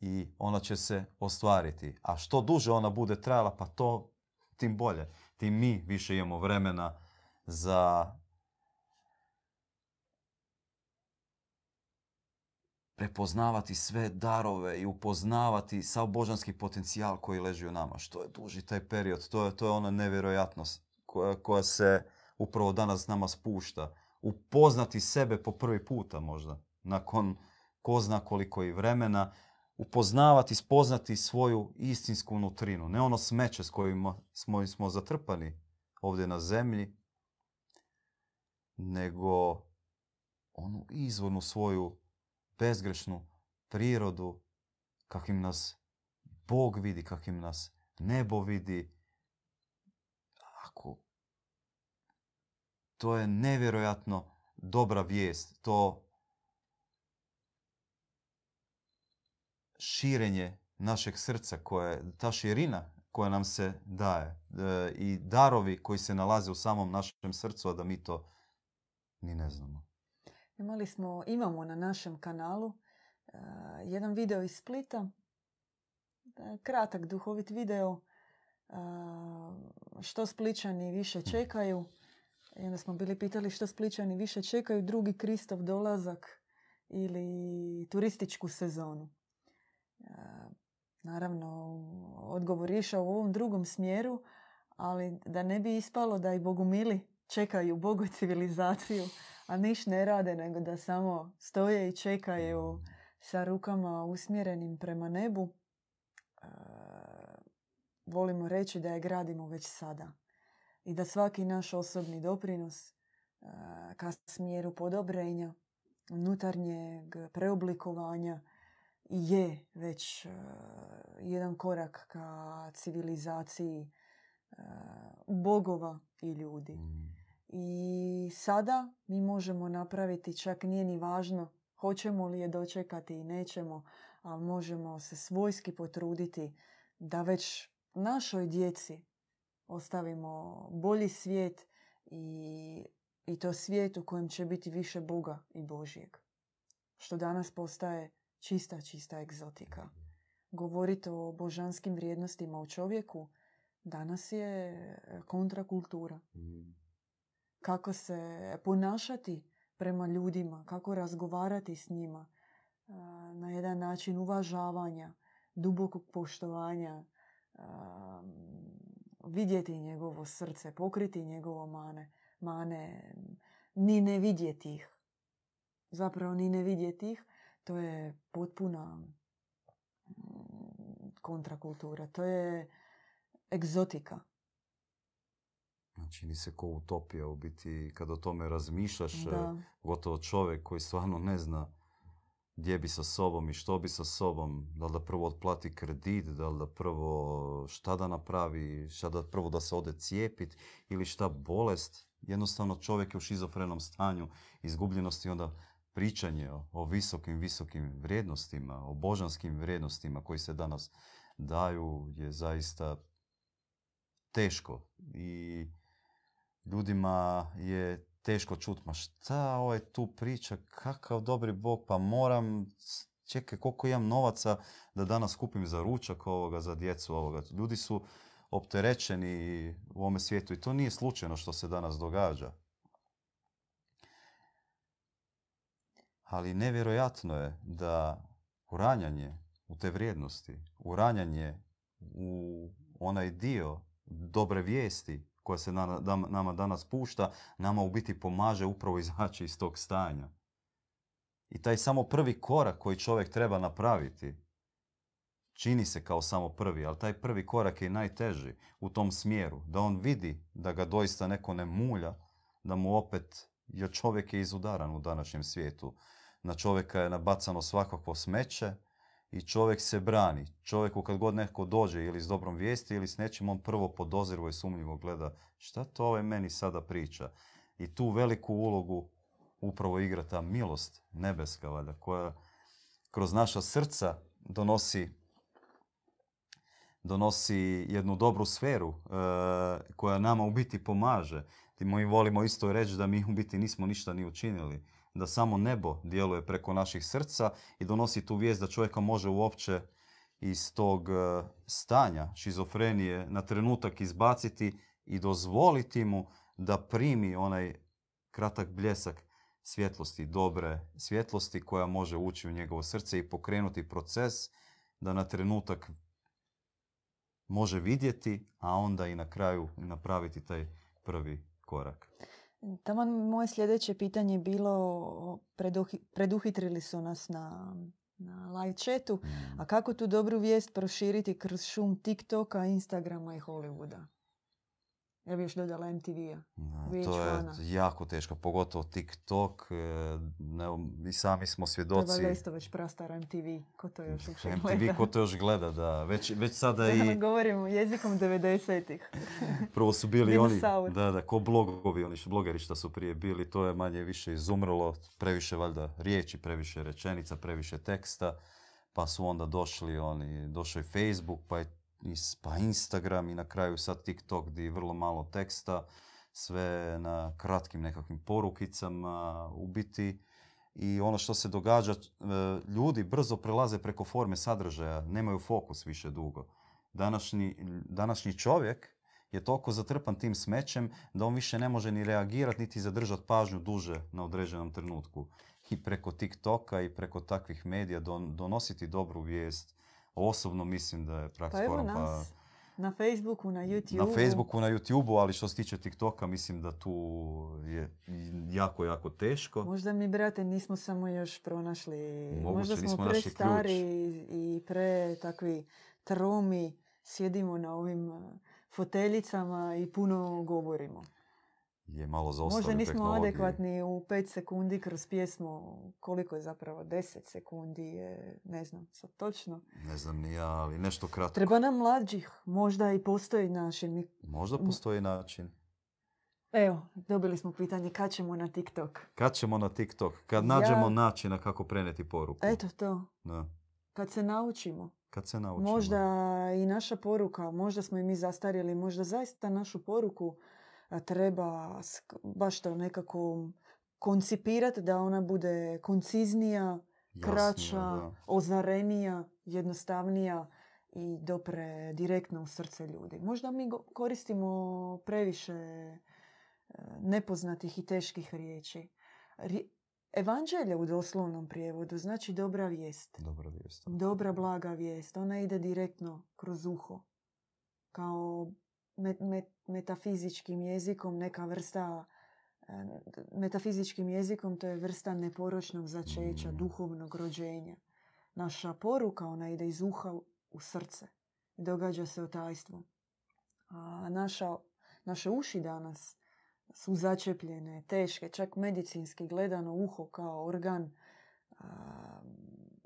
i ona će se ostvariti. A što duže ona bude trajala, pa to tim bolje. Tim mi više imamo vremena za prepoznavati sve darove i upoznavati sav božanski potencijal koji leži u nama. Što je duži taj period, to je, to je ona nevjerojatnost koja, koja se upravo danas nama spušta. Upoznati sebe po prvi puta možda, nakon ko zna koliko i vremena, upoznavati, spoznati svoju istinsku nutrinu. Ne ono smeće s kojim smo, smo zatrpani ovdje na zemlji, nego onu izvornu svoju bezgrešnu prirodu, kakvim nas Bog vidi, kakvim nas nebo vidi. Ako to je nevjerojatno dobra vijest. To širenje našeg srca, koje, ta širina koja nam se daje e, i darovi koji se nalaze u samom našem srcu, a da mi to ni ne znamo. Imali smo, imamo na našem kanalu uh, jedan video iz Splita, kratak duhovit video, uh, što spličani više čekaju. I onda smo bili pitali što spličani više čekaju, drugi Kristov dolazak ili turističku sezonu. Naravno, odgovor išao u ovom drugom smjeru, ali da ne bi ispalo da i bogumili čekaju Bogu civilizaciju, a niš ne rade, nego da samo stoje i čekaju sa rukama usmjerenim prema nebu. E, volimo reći da je gradimo već sada. I da svaki naš osobni doprinos e, ka smjeru podobrenja, unutarnjeg preoblikovanja je već e, jedan korak ka civilizaciji bogova i ljudi. I sada mi možemo napraviti, čak nije ni važno hoćemo li je dočekati i nećemo, ali možemo se svojski potruditi da već našoj djeci ostavimo bolji svijet i, i to svijet u kojem će biti više Boga i Božijeg. Što danas postaje čista, čista egzotika. Govoriti o božanskim vrijednostima u čovjeku danas je kontrakultura. Mm kako se ponašati prema ljudima, kako razgovarati s njima na jedan način uvažavanja, dubokog poštovanja, vidjeti njegovo srce, pokriti njegovo mane, mane, ni ne vidjeti ih. Zapravo ni ne vidjeti ih, to je potpuna mm, kontrakultura, to je egzotika čini se ko utopija u biti kad o tome razmišljaš e, da. gotovo čovjek koji stvarno ne zna gdje bi sa sobom i što bi sa sobom, da li da prvo otplati kredit, da li da prvo šta da napravi, šta da prvo da se ode cijepit ili šta bolest. Jednostavno čovjek je u šizofrenom stanju izgubljenosti onda pričanje o, o visokim, visokim vrijednostima, o božanskim vrijednostima koji se danas daju je zaista teško i ljudima je teško čuti, ma šta ovaj tu priča, kakav dobri bog, pa moram, čekaj koliko imam novaca da danas kupim za ručak ovoga, za djecu ovoga. Ljudi su opterećeni u ovome svijetu i to nije slučajno što se danas događa. Ali nevjerojatno je da uranjanje u te vrijednosti, uranjanje u onaj dio dobre vijesti koja se nama danas pušta, nama u biti pomaže upravo izaći iz tog stanja. I taj samo prvi korak koji čovjek treba napraviti, čini se kao samo prvi, ali taj prvi korak je najteži u tom smjeru. Da on vidi da ga doista neko ne mulja, da mu opet, jer čovjek je izudaran u današnjem svijetu. Na čovjeka je nabacano svakako smeće, i čovjek se brani. Čovjeku kad god neko dođe ili s dobrom vijesti ili s nečim, on prvo podozirvo i sumnjivo gleda šta to ovaj meni sada priča. I tu veliku ulogu upravo igra ta milost nebeska, valjda, koja kroz naša srca donosi donosi jednu dobru sferu e, koja nama u biti pomaže. Mi volimo isto reći da mi u biti nismo ništa ni učinili da samo nebo djeluje preko naših srca i donosi tu vijest da čovjeka može uopće iz tog e, stanja šizofrenije na trenutak izbaciti i dozvoliti mu da primi onaj kratak bljesak svjetlosti, dobre svjetlosti koja može ući u njegovo srce i pokrenuti proces da na trenutak može vidjeti, a onda i na kraju napraviti taj prvi korak. Taman moje sljedeće pitanje je bilo, preduhi, preduhitrili su nas na, na live chatu, Mm. a kako tu dobru vijest proširiti kroz šum TikToka, Instagrama i Hollywooda? Ja bi još dodala MTV-a. To je VH1. jako teško, pogotovo TikTok. e, Ne, i sami smo To je svjedoci. isto već prastara MTV. Ko to još više MTV gleda? ko to još gleda, da. Već, već sada (laughs) i Govorimo jezikom 90-ih. (laughs) prvo su bili oni, da, da, ko blogovi, oni blogeri što su prije bili, to je manje više izumrlo, previše valjda riječi, previše rečenica, previše teksta, pa su onda došli oni, došao je Facebook, pa, je, is- pa Instagram i na kraju sad TikTok gdje je vrlo malo teksta, sve na kratkim nekakvim porukicama, u biti i ono što se događa, e, ljudi brzo prelaze preko forme sadržaja, nemaju fokus više dugo. Današnji, današnji čovjek je toliko zatrpan tim smećem da on više ne može ni reagirati niti zadržati pažnju duže na određenom trenutku. I preko TikToka i preko takvih medija don- donositi dobru vijest. Osobno mislim da je Pa evo praktično nas na Facebooku, na YouTubeu. na Facebooku, na YouTubeu, ali što se tiče TikToka mislim da tu je jako, jako teško. Možda mi, brate, nismo samo još pronašli, Moguće, možda smo nismo pre stari i pre takvi tromi, sjedimo na ovim uh, foteljicama i puno govorimo. Je malo zaostali Možda nismo tehnologiji. adekvatni u 5 sekundi kroz pjesmu, koliko je zapravo 10 sekundi je, ne znam sad točno. Ne znam ni ja, ali nešto kratko. Treba nam mlađih, možda i postoji način. Možda postoji način. Evo, dobili smo pitanje kad ćemo na TikTok. Kad ćemo na TikTok? Kad nađemo Ja- načina kako preneti poruku. Eto to, Da. kad se naučimo. Kad se naučimo. Možda i naša poruka, možda smo i mi zastarjeli, možda zaista našu poruku treba baš to nekako koncipirati da ona bude konciznija, kraća, da. ozarenija, jednostavnija i dopre direktno u srce ljudi. Možda mi koristimo previše e, nepoznatih i teških riječi. Ri- Evanđelje u doslovnom prijevodu znači dobra vijest. Dobra vijest. Dobra blaga vijest. Ona ide direktno kroz uho. Kao met- met- metafizičkim jezikom neka vrsta e, metafizičkim jezikom to je vrsta neporočnog začeća, duhovnog rođenja. Naša poruka, ona ide iz uha u- u srce. I događa se otajstvo. A naša, naše uši danas su začepljene, teške, čak medicinski gledano uho kao organ a,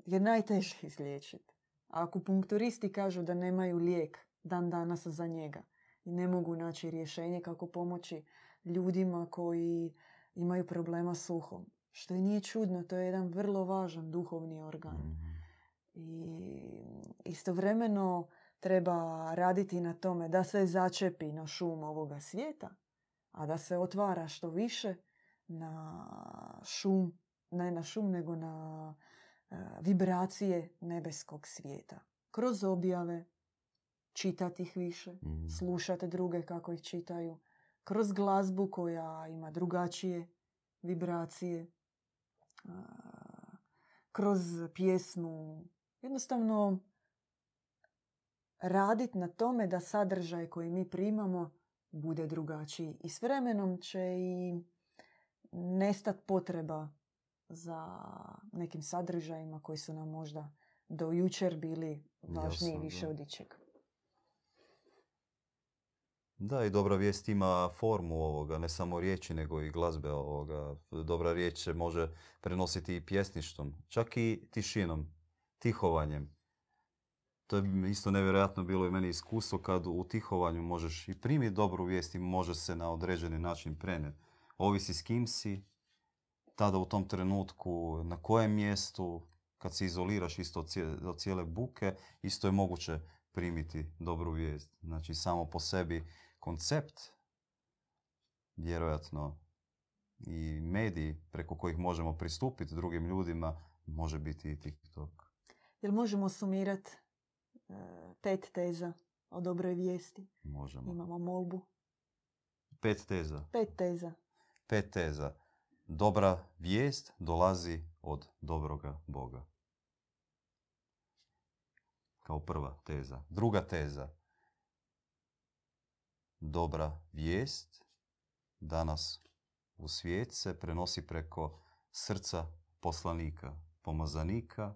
je najteže izliječiti. A akupunkturisti kažu da nemaju lijek dan danas za njega i ne mogu naći rješenje kako pomoći ljudima koji imaju problema s uhom. Što i nije čudno, to je jedan vrlo važan duhovni organ. Mhm. I istovremeno treba raditi na tome da se začepi na šum ovoga svijeta, a da se otvara što više na šum, ne na šum, nego na e, vibracije nebeskog svijeta. Kroz objave, čitati ih više, Mhm. slušati druge kako ih čitaju, kroz glazbu koja ima drugačije vibracije, kroz pjesmu. Jednostavno raditi na tome da sadržaj koji mi primamo bude drugačiji. I s vremenom će i nestat potreba za nekim sadržajima koji su nam možda do jučer bili važniji Jasno, više da. od ičeg. Da, i dobra vijest ima formu ovoga, ne samo riječi, nego i glazbe ovoga. Dobra riječ se može prenositi i pjesništvom, čak i tišinom, tihovanjem. To je isto nevjerojatno bilo i meni iskustvo kad u tihovanju možeš i primiti dobru vijest i može se na određeni način prenijeti. Ovisi s kim si, tada u tom trenutku, na kojem mjestu, kad se izoliraš isto od cijele, buke, isto je moguće primiti dobru vijest. Znači samo po sebi koncept, vjerojatno i mediji preko kojih možemo pristupiti drugim ljudima, može biti i TikTok. Jel možemo sumirati pet teza o dobroj vijesti? Možemo. Imamo molbu. Pet teza. Pet teza. Pet teza. Dobra vijest dolazi od dobroga Boga. Kao prva teza. Druga teza. Dobra vijest danas u svijet se prenosi preko srca poslanika, pomazanika,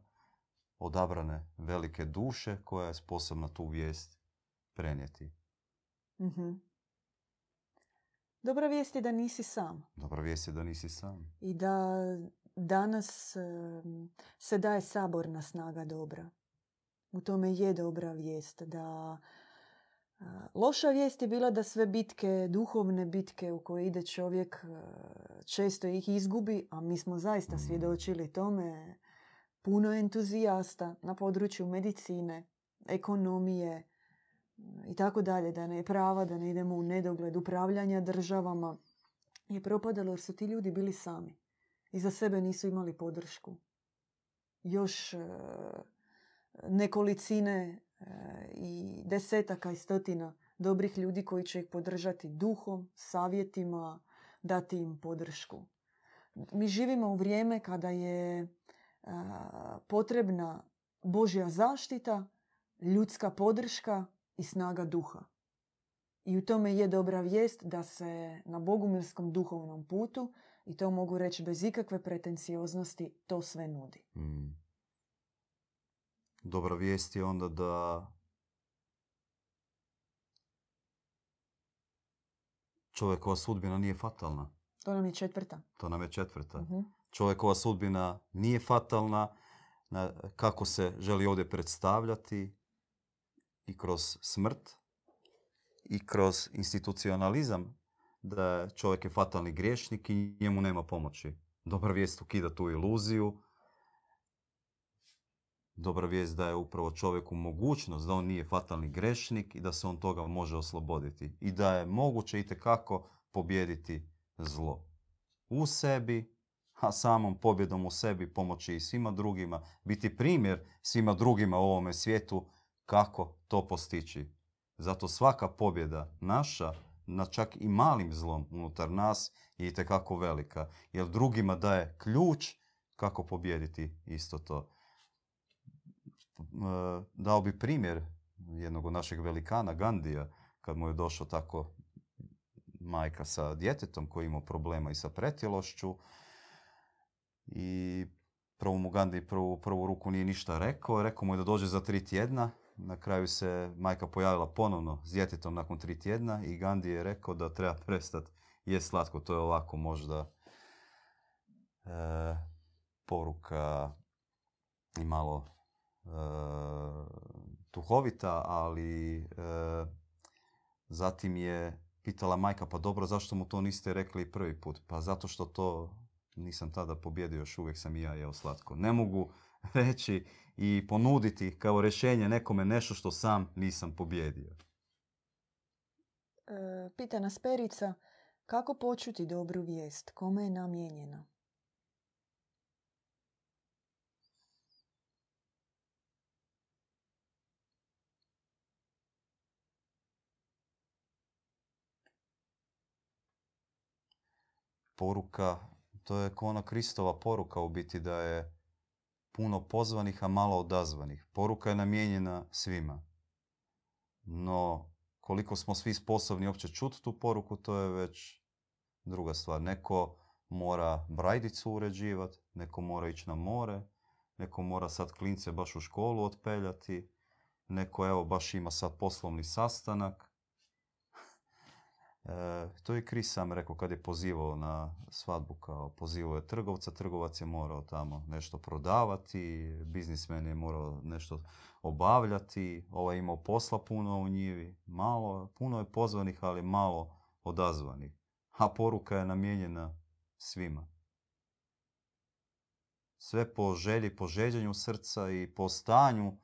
odabrane velike duše koja je sposobna tu vijest prenijeti. Mhm. Dobra vijest je da nisi sam. Dobra vijest je da nisi sam. I da danas se daje saborna snaga dobra. U tome je dobra vijest. Da, loša vijest je bila da sve bitke, duhovne bitke u koje ide čovjek, često ih izgubi, a mi smo zaista svjedočili tome. Puno entuzijasta na području medicine, ekonomije i tako dalje, da ne prava, da ne idemo u nedogled upravljanja državama je propadalo jer su ti ljudi bili sami. I za sebe nisu imali podršku. Još nekolicine e, i desetaka i stotina dobrih ljudi koji će ih podržati duhom, savjetima, dati im podršku. Mi živimo u vrijeme kada je potrebna Božja zaštita, ljudska podrška i snaga duha. I u tome je dobra vijest da se na bogumilskom duhovnom putu, i to mogu reći bez ikakve pretencioznosti, to sve nudi. Mm. Dobra vijest je onda da čovjekova sudbina nije fatalna. To nam je četvrta. To nam je četvrta. Mhm. Čovjekova sudbina nije fatalna, na- kako se želi ovdje predstavljati i kroz smrt i kroz institucionalizam da je čovjek je fatalni griješnik i njemu nema pomoći. Dobra vijest ukida tu iluziju. Dobra vijest da je upravo čovjeku mogućnost da on nije fatalni grešnik i da se on toga može osloboditi. I da je moguće itekako pobijediti zlo. U sebi, a samom pobjedom u sebi pomoći i svima drugima, biti primjer svima drugima u ovome svijetu kako to postići. Zato svaka pobjeda naša na čak i malim zlom unutar nas je itekako velika, jer drugima daje ključ kako pobijediti isto to. E, Dao bi primjer jednog od naših velikana, Gandija, kad mu je došao tako majka sa djetetom koji imao problema i sa pretjelošću. I prvo mu Gandhi prvu, prvu ruku nije ništa rekao, rekao mu je da dođe za tri tjedna, na kraju se majka pojavila ponovno s djetetom nakon tri tjedna i Gandhi je rekao da treba prestati je slatko, to je ovako možda e, poruka i malo e, duhovita, ali e, zatim je pitala majka, pa dobro, zašto mu to niste rekli prvi put? Pa zato što to nisam tada pobjedio, još uvijek sam i ja jeo slatko. Ne mogu (laughs) reći i ponuditi kao rješenje nekome nešto što sam nisam pobjedio. E, pita nas Perica, kako počuti dobru vijest? Kome je namijenjena? Poruka, to je kao ona Kristova poruka u biti da je puno pozvanih, a malo odazvanih. Poruka je namijenjena svima. No, koliko smo svi sposobni uopće čuti tu poruku, to je već druga stvar. Neko mora brajdicu uređivati, neko mora ići na more, neko mora sad klince baš u školu otpeljati, neko evo baš ima sad poslovni sastanak. E, to je Kris sam rekao kad je pozivao na svadbu, kao pozivao je trgovca, trgovac je morao tamo nešto prodavati, biznismen je morao nešto obavljati, ovaj je imao posla puno u njivi, malo, puno je pozvanih, ali malo odazvanih. A poruka je namijenjena svima. Sve po želji, po žeđenju srca i po stanju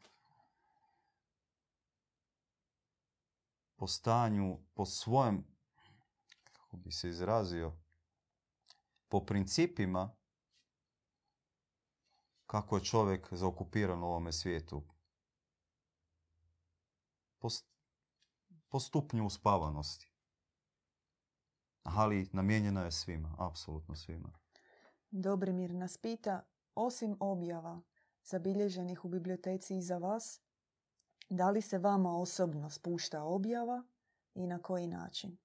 po stanju, po svojem, kako bi se izrazio, po principima kako je čovjek zaokupiran u ovome svijetu. Po, po stupnju uspavanosti. Ali namijenjena je svima, apsolutno svima. Dobrimir nas pita, osim objava zabilježenih u biblioteci iza vas, da li se vama osobno spušta objava i na koji način?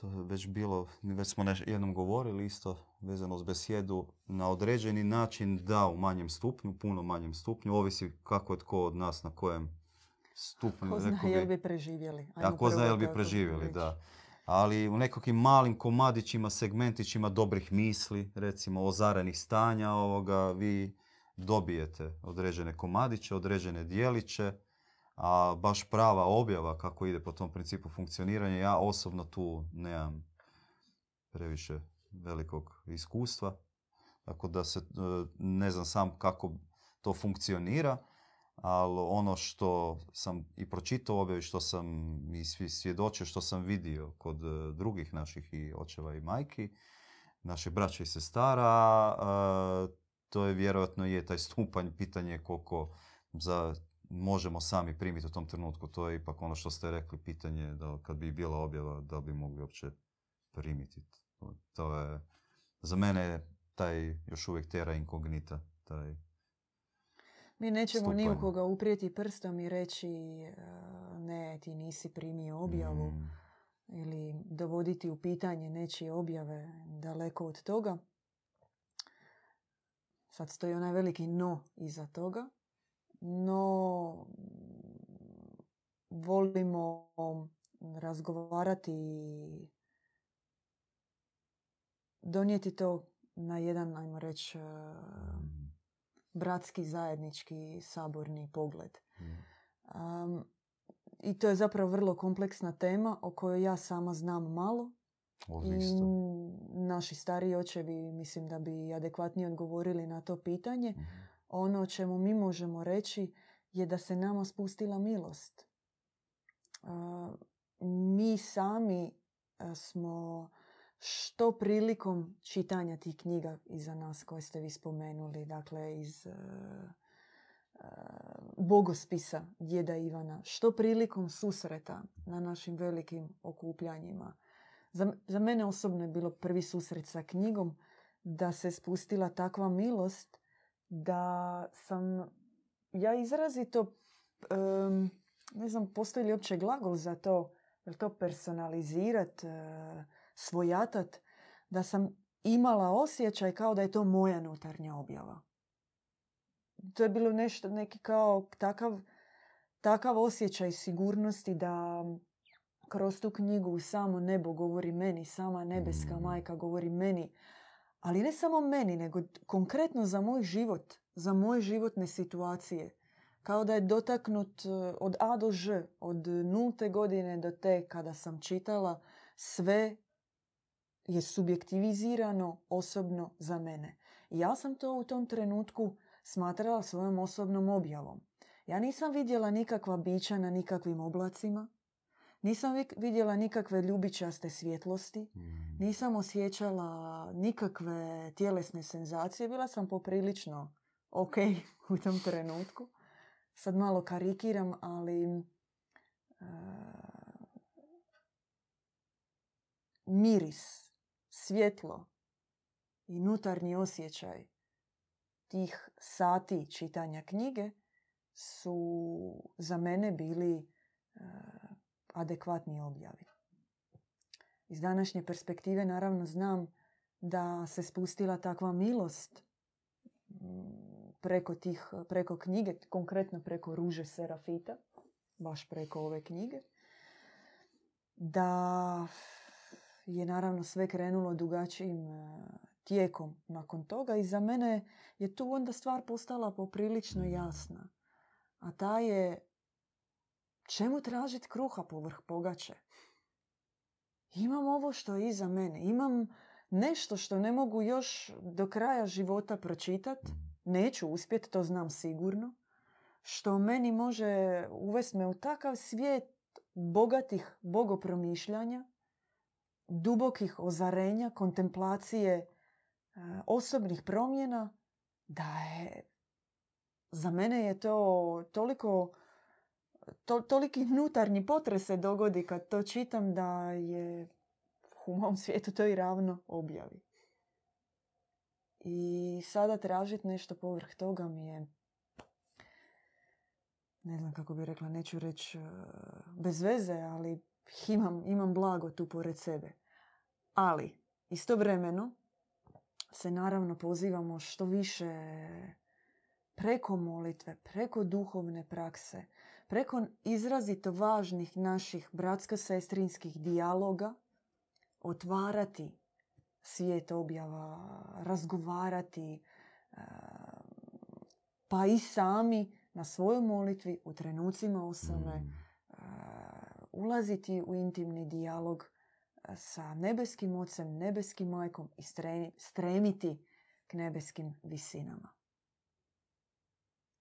To je već bilo, već smo neš, jednom govorili isto vezano uz besjedu, na određeni način da u manjem stupnju, puno manjem stupnju, ovisi kako je tko od nas na kojem stupnju. Ko zna jel bi preživjeli. A ko zna jel bi preživjeli, da. Ali u nekakvim malim komadićima, segmentićima dobrih misli, recimo ozarenih stanja, ovoga, vi dobijete određene komadiće, određene dijeliće, a baš prava objava kako ide po tom principu funkcioniranja, ja osobno tu nemam previše velikog iskustva. Tako da se e, ne znam sam kako to funkcionira, ali ono što sam i pročitao objavi, što sam i svjedočio, što sam vidio kod e, drugih naših i očeva i majki, naših braća i sestara, e, to je vjerojatno je taj stupanj, pitanje koliko za možemo sami primiti u tom trenutku. To je ipak ono što ste rekli, pitanje da kad bi bila objava, da bi mogli uopće primiti. To je, za mene taj još uvijek tera inkognita, taj mi nećemo ni u koga uprijeti prstom i reći e, ne, ti nisi primio objavu mm. ili dovoditi u pitanje nečije objave daleko od toga. Sad stoji onaj veliki no iza toga. No, volimo razgovarati i donijeti to na jedan, ajmo reći, mm bratski, zajednički, saborni pogled. Um, I to je zapravo vrlo kompleksna tema o kojoj ja sama znam malo. I naši stariji očevi mislim da bi adekvatnije odgovorili na to pitanje. Mhm. Ono o čemu mi možemo reći je da se nama spustila milost. Mi sami smo što prilikom čitanja tih knjiga iza nas koje ste vi spomenuli, dakle iz uh, bogospisa djeda Ivana, što prilikom susreta na našim velikim okupljanjima. Za, za mene osobno je bilo prvi susret sa knjigom da se spustila takva milost da sam ja izrazito um, ne znam postoji li uopće glagol za to, je to personalizirat, svojatat, da sam imala osjećaj kao da je to moja nutarnja objava. To je bilo nešto, neki kao takav, takav osjećaj sigurnosti da kroz tu knjigu samo nebo govori meni, sama nebeska mm. majka govori meni. Ali ne samo meni, nego konkretno za moj život, za moje životne situacije. Kao da je dotaknut e, od A do Ž, od nulte godine do te kada sam čitala sve je subjektivizirano osobno za mene. Ja sam to u tom trenutku smatrala svojom osobnom objavom. Ja nisam vidjela nikakva bića na nikakvim oblacima, nisam vidjela nikakve ljubičaste svjetlosti, mm. nisam osjećala nikakve tjelesne senzacije, bila sam poprilično ok (laughs) u tom trenutku. Sad malo karikiram, ali uh, miris svjetlo i nutarnji osjećaj tih sati čitanja knjige su za mene bili e, adekvatni objavi. Iz današnje perspektive naravno znam da se spustila takva milost preko, tih, preko knjige, konkretno preko Ruže Serafita, baš preko ove knjige, da je naravno sve krenulo drugačijim e, tijekom nakon toga i za mene je tu onda stvar postala poprilično jasna. A ta je čemu tražiti kruha povrh pogače? Imam ovo što je iza mene. Imam nešto što ne mogu još do kraja života pročitat. Neću uspjeti, to znam sigurno. Što meni može uvesti me u takav svijet bogatih bogopromišljanja dubokih ozarenja, kontemplacije e, osobnih promjena, da je za mene je to toliko to, toliki nutarnji potres se dogodi kad to čitam da je u mom svijetu to i ravno objavi. I sada tražiti nešto povrh toga mi je ne znam kako bi rekla, neću reći e, bez veze, ali imam, imam blago tu pored sebe. Ali, istovremeno se naravno pozivamo što više preko molitve, preko duhovne prakse, preko izrazito važnih naših bratsko-sestrinskih dijaloga otvarati svijet objava, razgovarati, e, pa i sami na svojoj molitvi u trenucima osame mm. e, ulaziti u intimni dijalog e, sa nebeskim ocem, nebeskim majkom i stremiti k nebeskim visinama.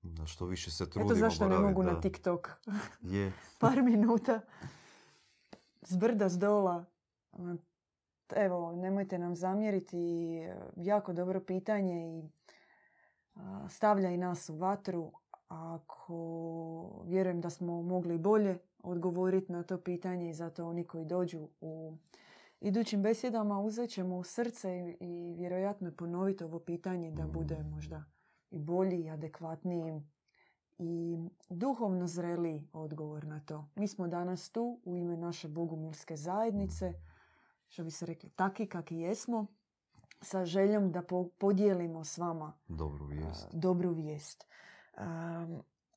Da što više se trudimo Eto zašto ne mogu na TikTok. (laughs) Je. (laughs) Par minuta. Zbrda, zdola. Evo, nemojte nam zamjeriti. Jako dobro pitanje i stavlja i nas u vatru. Ako vjerujem da smo mogli bolje odgovoriti na to pitanje i zato oni koji dođu u idućim besjedama uzet ćemo u srce i vjerojatno ponoviti ovo pitanje da bude možda i bolji i adekvatniji i duhovno zreli odgovor na to. Mi smo danas tu u ime naše bogumilske zajednice, što bi se rekli, taki kakvi jesmo, sa željom da podijelimo s vama dobru vijest. dobru vijest.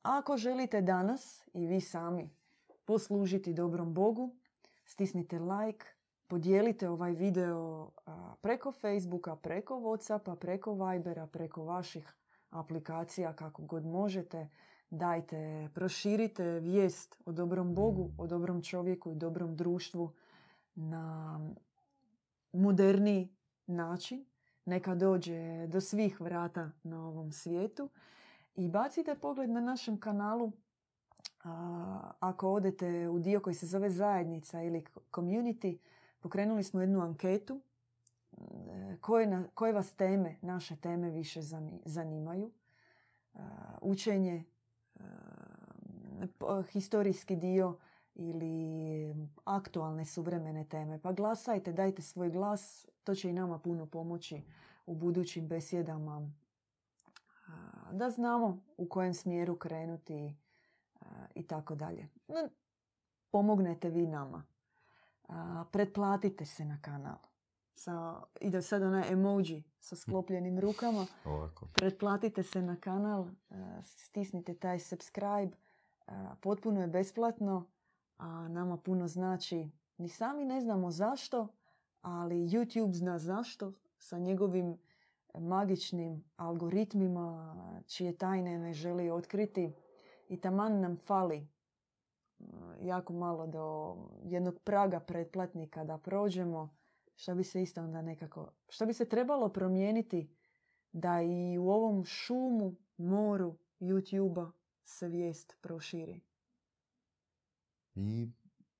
ako želite danas i vi sami poslužiti dobrom Bogu, stisnite like, podijelite ovaj video preko Facebooka, preko Whatsappa, preko Vibera, preko vaših aplikacija kako god možete. Dajte, proširite vijest o dobrom Bogu, o dobrom čovjeku i dobrom društvu na moderni način. Neka dođe do svih vrata na ovom svijetu. I bacite pogled na našem kanalu ako odete u dio koji se zove zajednica ili community, pokrenuli smo jednu anketu koje, koje vas teme, naše teme više zanimaju. Učenje, historijski dio ili aktualne suvremene teme. Pa glasajte, dajte svoj glas, to će i nama puno pomoći u budućim besjedama da znamo u kojem smjeru krenuti i tako dalje. Pomognete vi nama. Pretplatite se na kanal sa, ide sad onaj emoji sa sklopljenim rukama. Ovako. Pretplatite se na kanal, e, stisnite taj subscribe. E, potpuno je besplatno, a nama puno znači. Ni sami ne znamo zašto, ali YouTube zna zašto sa njegovim magičnim algoritmima čije tajne ne želi otkriti i taman nam fali e, jako malo do jednog praga pretplatnika da prođemo što bi se isto onda nekako, što bi se trebalo promijeniti da i u ovom šumu, moru YouTube-a se vijest proširi. I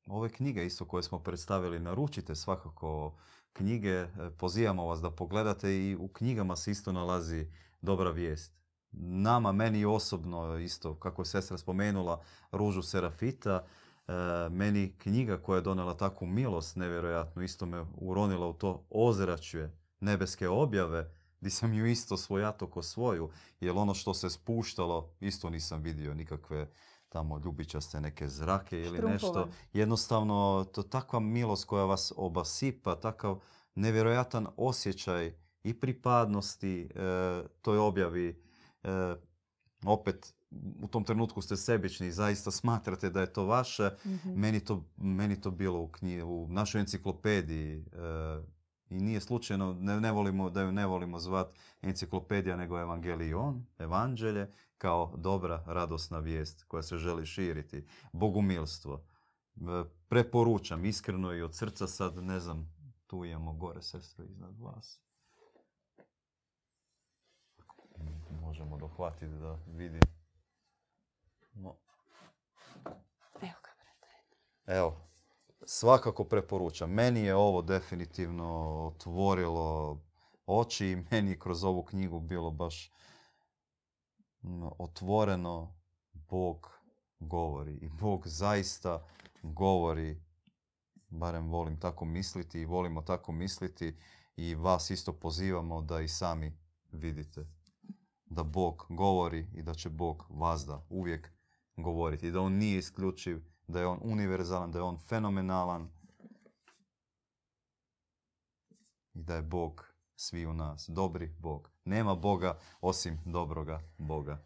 ove knjige isto koje smo predstavili, naručite svakako knjige, pozivamo vas da pogledate i u knjigama se isto nalazi dobra vijest. Nama, meni osobno, isto kako je sestra spomenula, Ružu Serafita, E, meni knjiga koja je donela takvu milost nevjerojatno, isto me uronila u to ozračje nebeske objave, gdje sam ju isto svojato ko svoju, jer ono što se spuštalo, isto nisam vidio nikakve tamo ljubičaste neke zrake ili nešto. Jednostavno, to takva milost koja vas obasipa, takav nevjerojatan osjećaj i pripadnosti e, toj objavi. E, opet, u tom trenutku ste sebični i zaista smatrate da je to vaše, mm meni, to, meni to bilo u, knji, u našoj enciklopediji e, i nije slučajno, ne, ne volimo, da ju ne volimo zvat enciklopedija nego evangelion, evanđelje, kao dobra radosna vijest koja se želi širiti. Bogumilstvo. E, preporučam iskreno i od srca sad, ne znam, tu imamo gore sestru iznad vas. Možemo dohvatiti da vidi. No. Evo Evo, svakako preporučam. Meni je ovo definitivno otvorilo oči i meni kroz ovu knjigu bilo baš otvoreno Bog govori. I Bog zaista govori, barem volim tako misliti i volimo tako misliti i vas isto pozivamo da i sami vidite da Bog govori i da će Bog vazda uvijek govoriti. Da on nije isključiv, da je on univerzalan, da je on fenomenalan. i da je Bog svi u nas. Dobri Bog. Nema Boga osim dobroga Boga.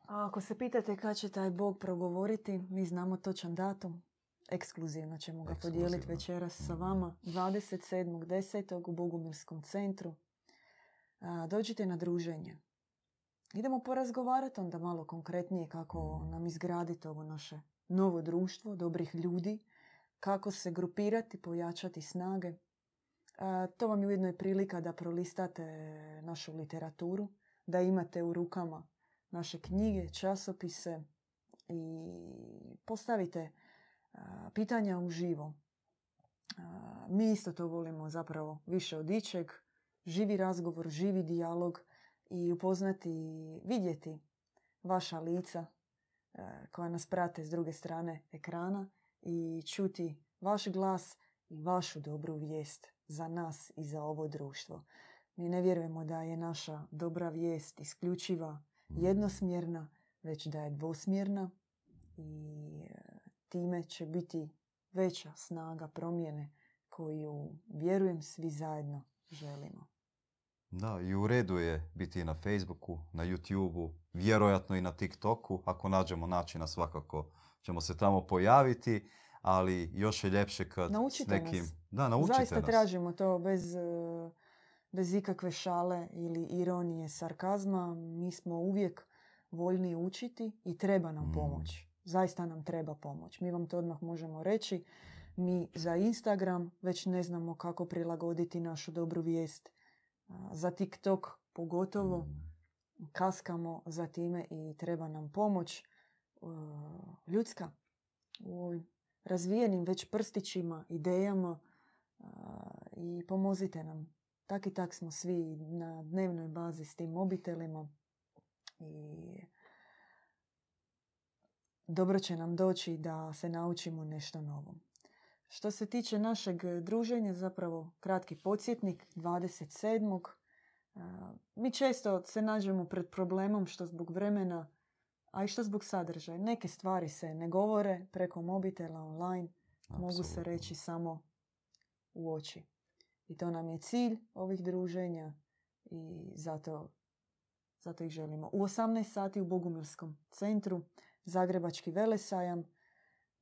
A ako se pitate kad će taj Bog progovoriti, mi znamo točan datum. Ekskluzivno ćemo ga podijeliti večeras sa Mhm. vama. 27.10. u Bogumirskom centru. Dođite na druženje. Idemo porazgovarati onda malo konkretnije kako Mhm. nam izgraditi ovo naše novo društvo, dobrih ljudi, kako se grupirati, pojačati snage. To vam je ujedno i prilika da prolistate našu literaturu, da imate u rukama naše knjige, časopise i postavite pitanja uživo. Mi isto to volimo zapravo više od ičeg. Živi razgovor, živi dijalog i upoznati, vidjeti vaša lica e, koja nas prate s druge strane ekrana i čuti vaš glas i vašu dobru vijest za nas i za ovo društvo. Mi ne vjerujemo da je naša dobra vijest isključiva, jednosmjerna, već da je dvosmjerna i e, time će biti veća snaga promjene koju, vjerujem, svi zajedno želimo. Da, i u redu je biti i na Facebooku, na YouTubeu, vjerojatno i na TikToku. Ako nađemo načina svakako ćemo se tamo pojaviti, ali još je ljepše kad Naučite s nekim... nas. Da, naučite Zaista nas. tražimo to bez, e, bez ikakve šale ili ironije, sarkazma. Mi smo uvijek voljni učiti i treba nam Mm. pomoć. Zaista nam treba pomoć. Mi vam to odmah možemo reći. Mi za Instagram već ne znamo kako prilagoditi našu dobru vijest. Za TikTok pogotovo kaskamo za time i treba nam pomoć e, ljudska u ovim razvijenim već prstićima, idejama a, i pomozite nam. Tak i tak smo svi na dnevnoj bazi s tim mobitelima i dobro će nam doći da se naučimo nešto novo. Što se tiče našeg druženja, zapravo kratki podsjetnik 27. A, Mi često se nađemo pred problemom što zbog vremena, a i što zbog sadržaja. Neke stvari se ne govore preko mobitela online, mogu se reći samo u oči. I to nam je cilj ovih druženja i zato, zato ih želimo. U 18 sati u Bogumirskom centru, Zagrebački velesajam,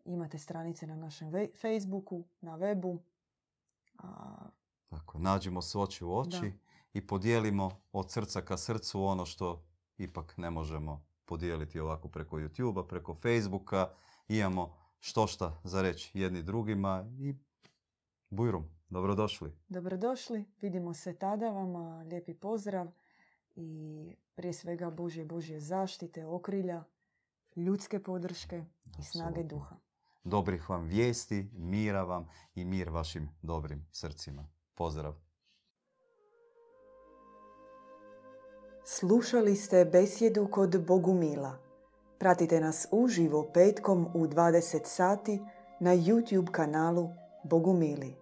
imate stranice na našem ve- Facebooku, na webu. A, Tako, nađimo se oči u oči Da. i podijelimo od srca ka srcu ono što ipak ne možemo podijeliti ovako preko YouTube-a, preko Facebooka. Imamo što šta za reći jedni drugima i bujrum, dobrodošli. Dobrodošli, vidimo se tada vama, lijepi pozdrav i prije svega Božje Božje zaštite, okrilja, ljudske podrške i snage duha. Dobrih vam vijesti, mira vam i mir vašim dobrim srcima. Pozdrav. Slušali ste besjedu kod Bogumila. Pratite nas uživo petkom u 20 sati na YouTube kanalu Bogumili.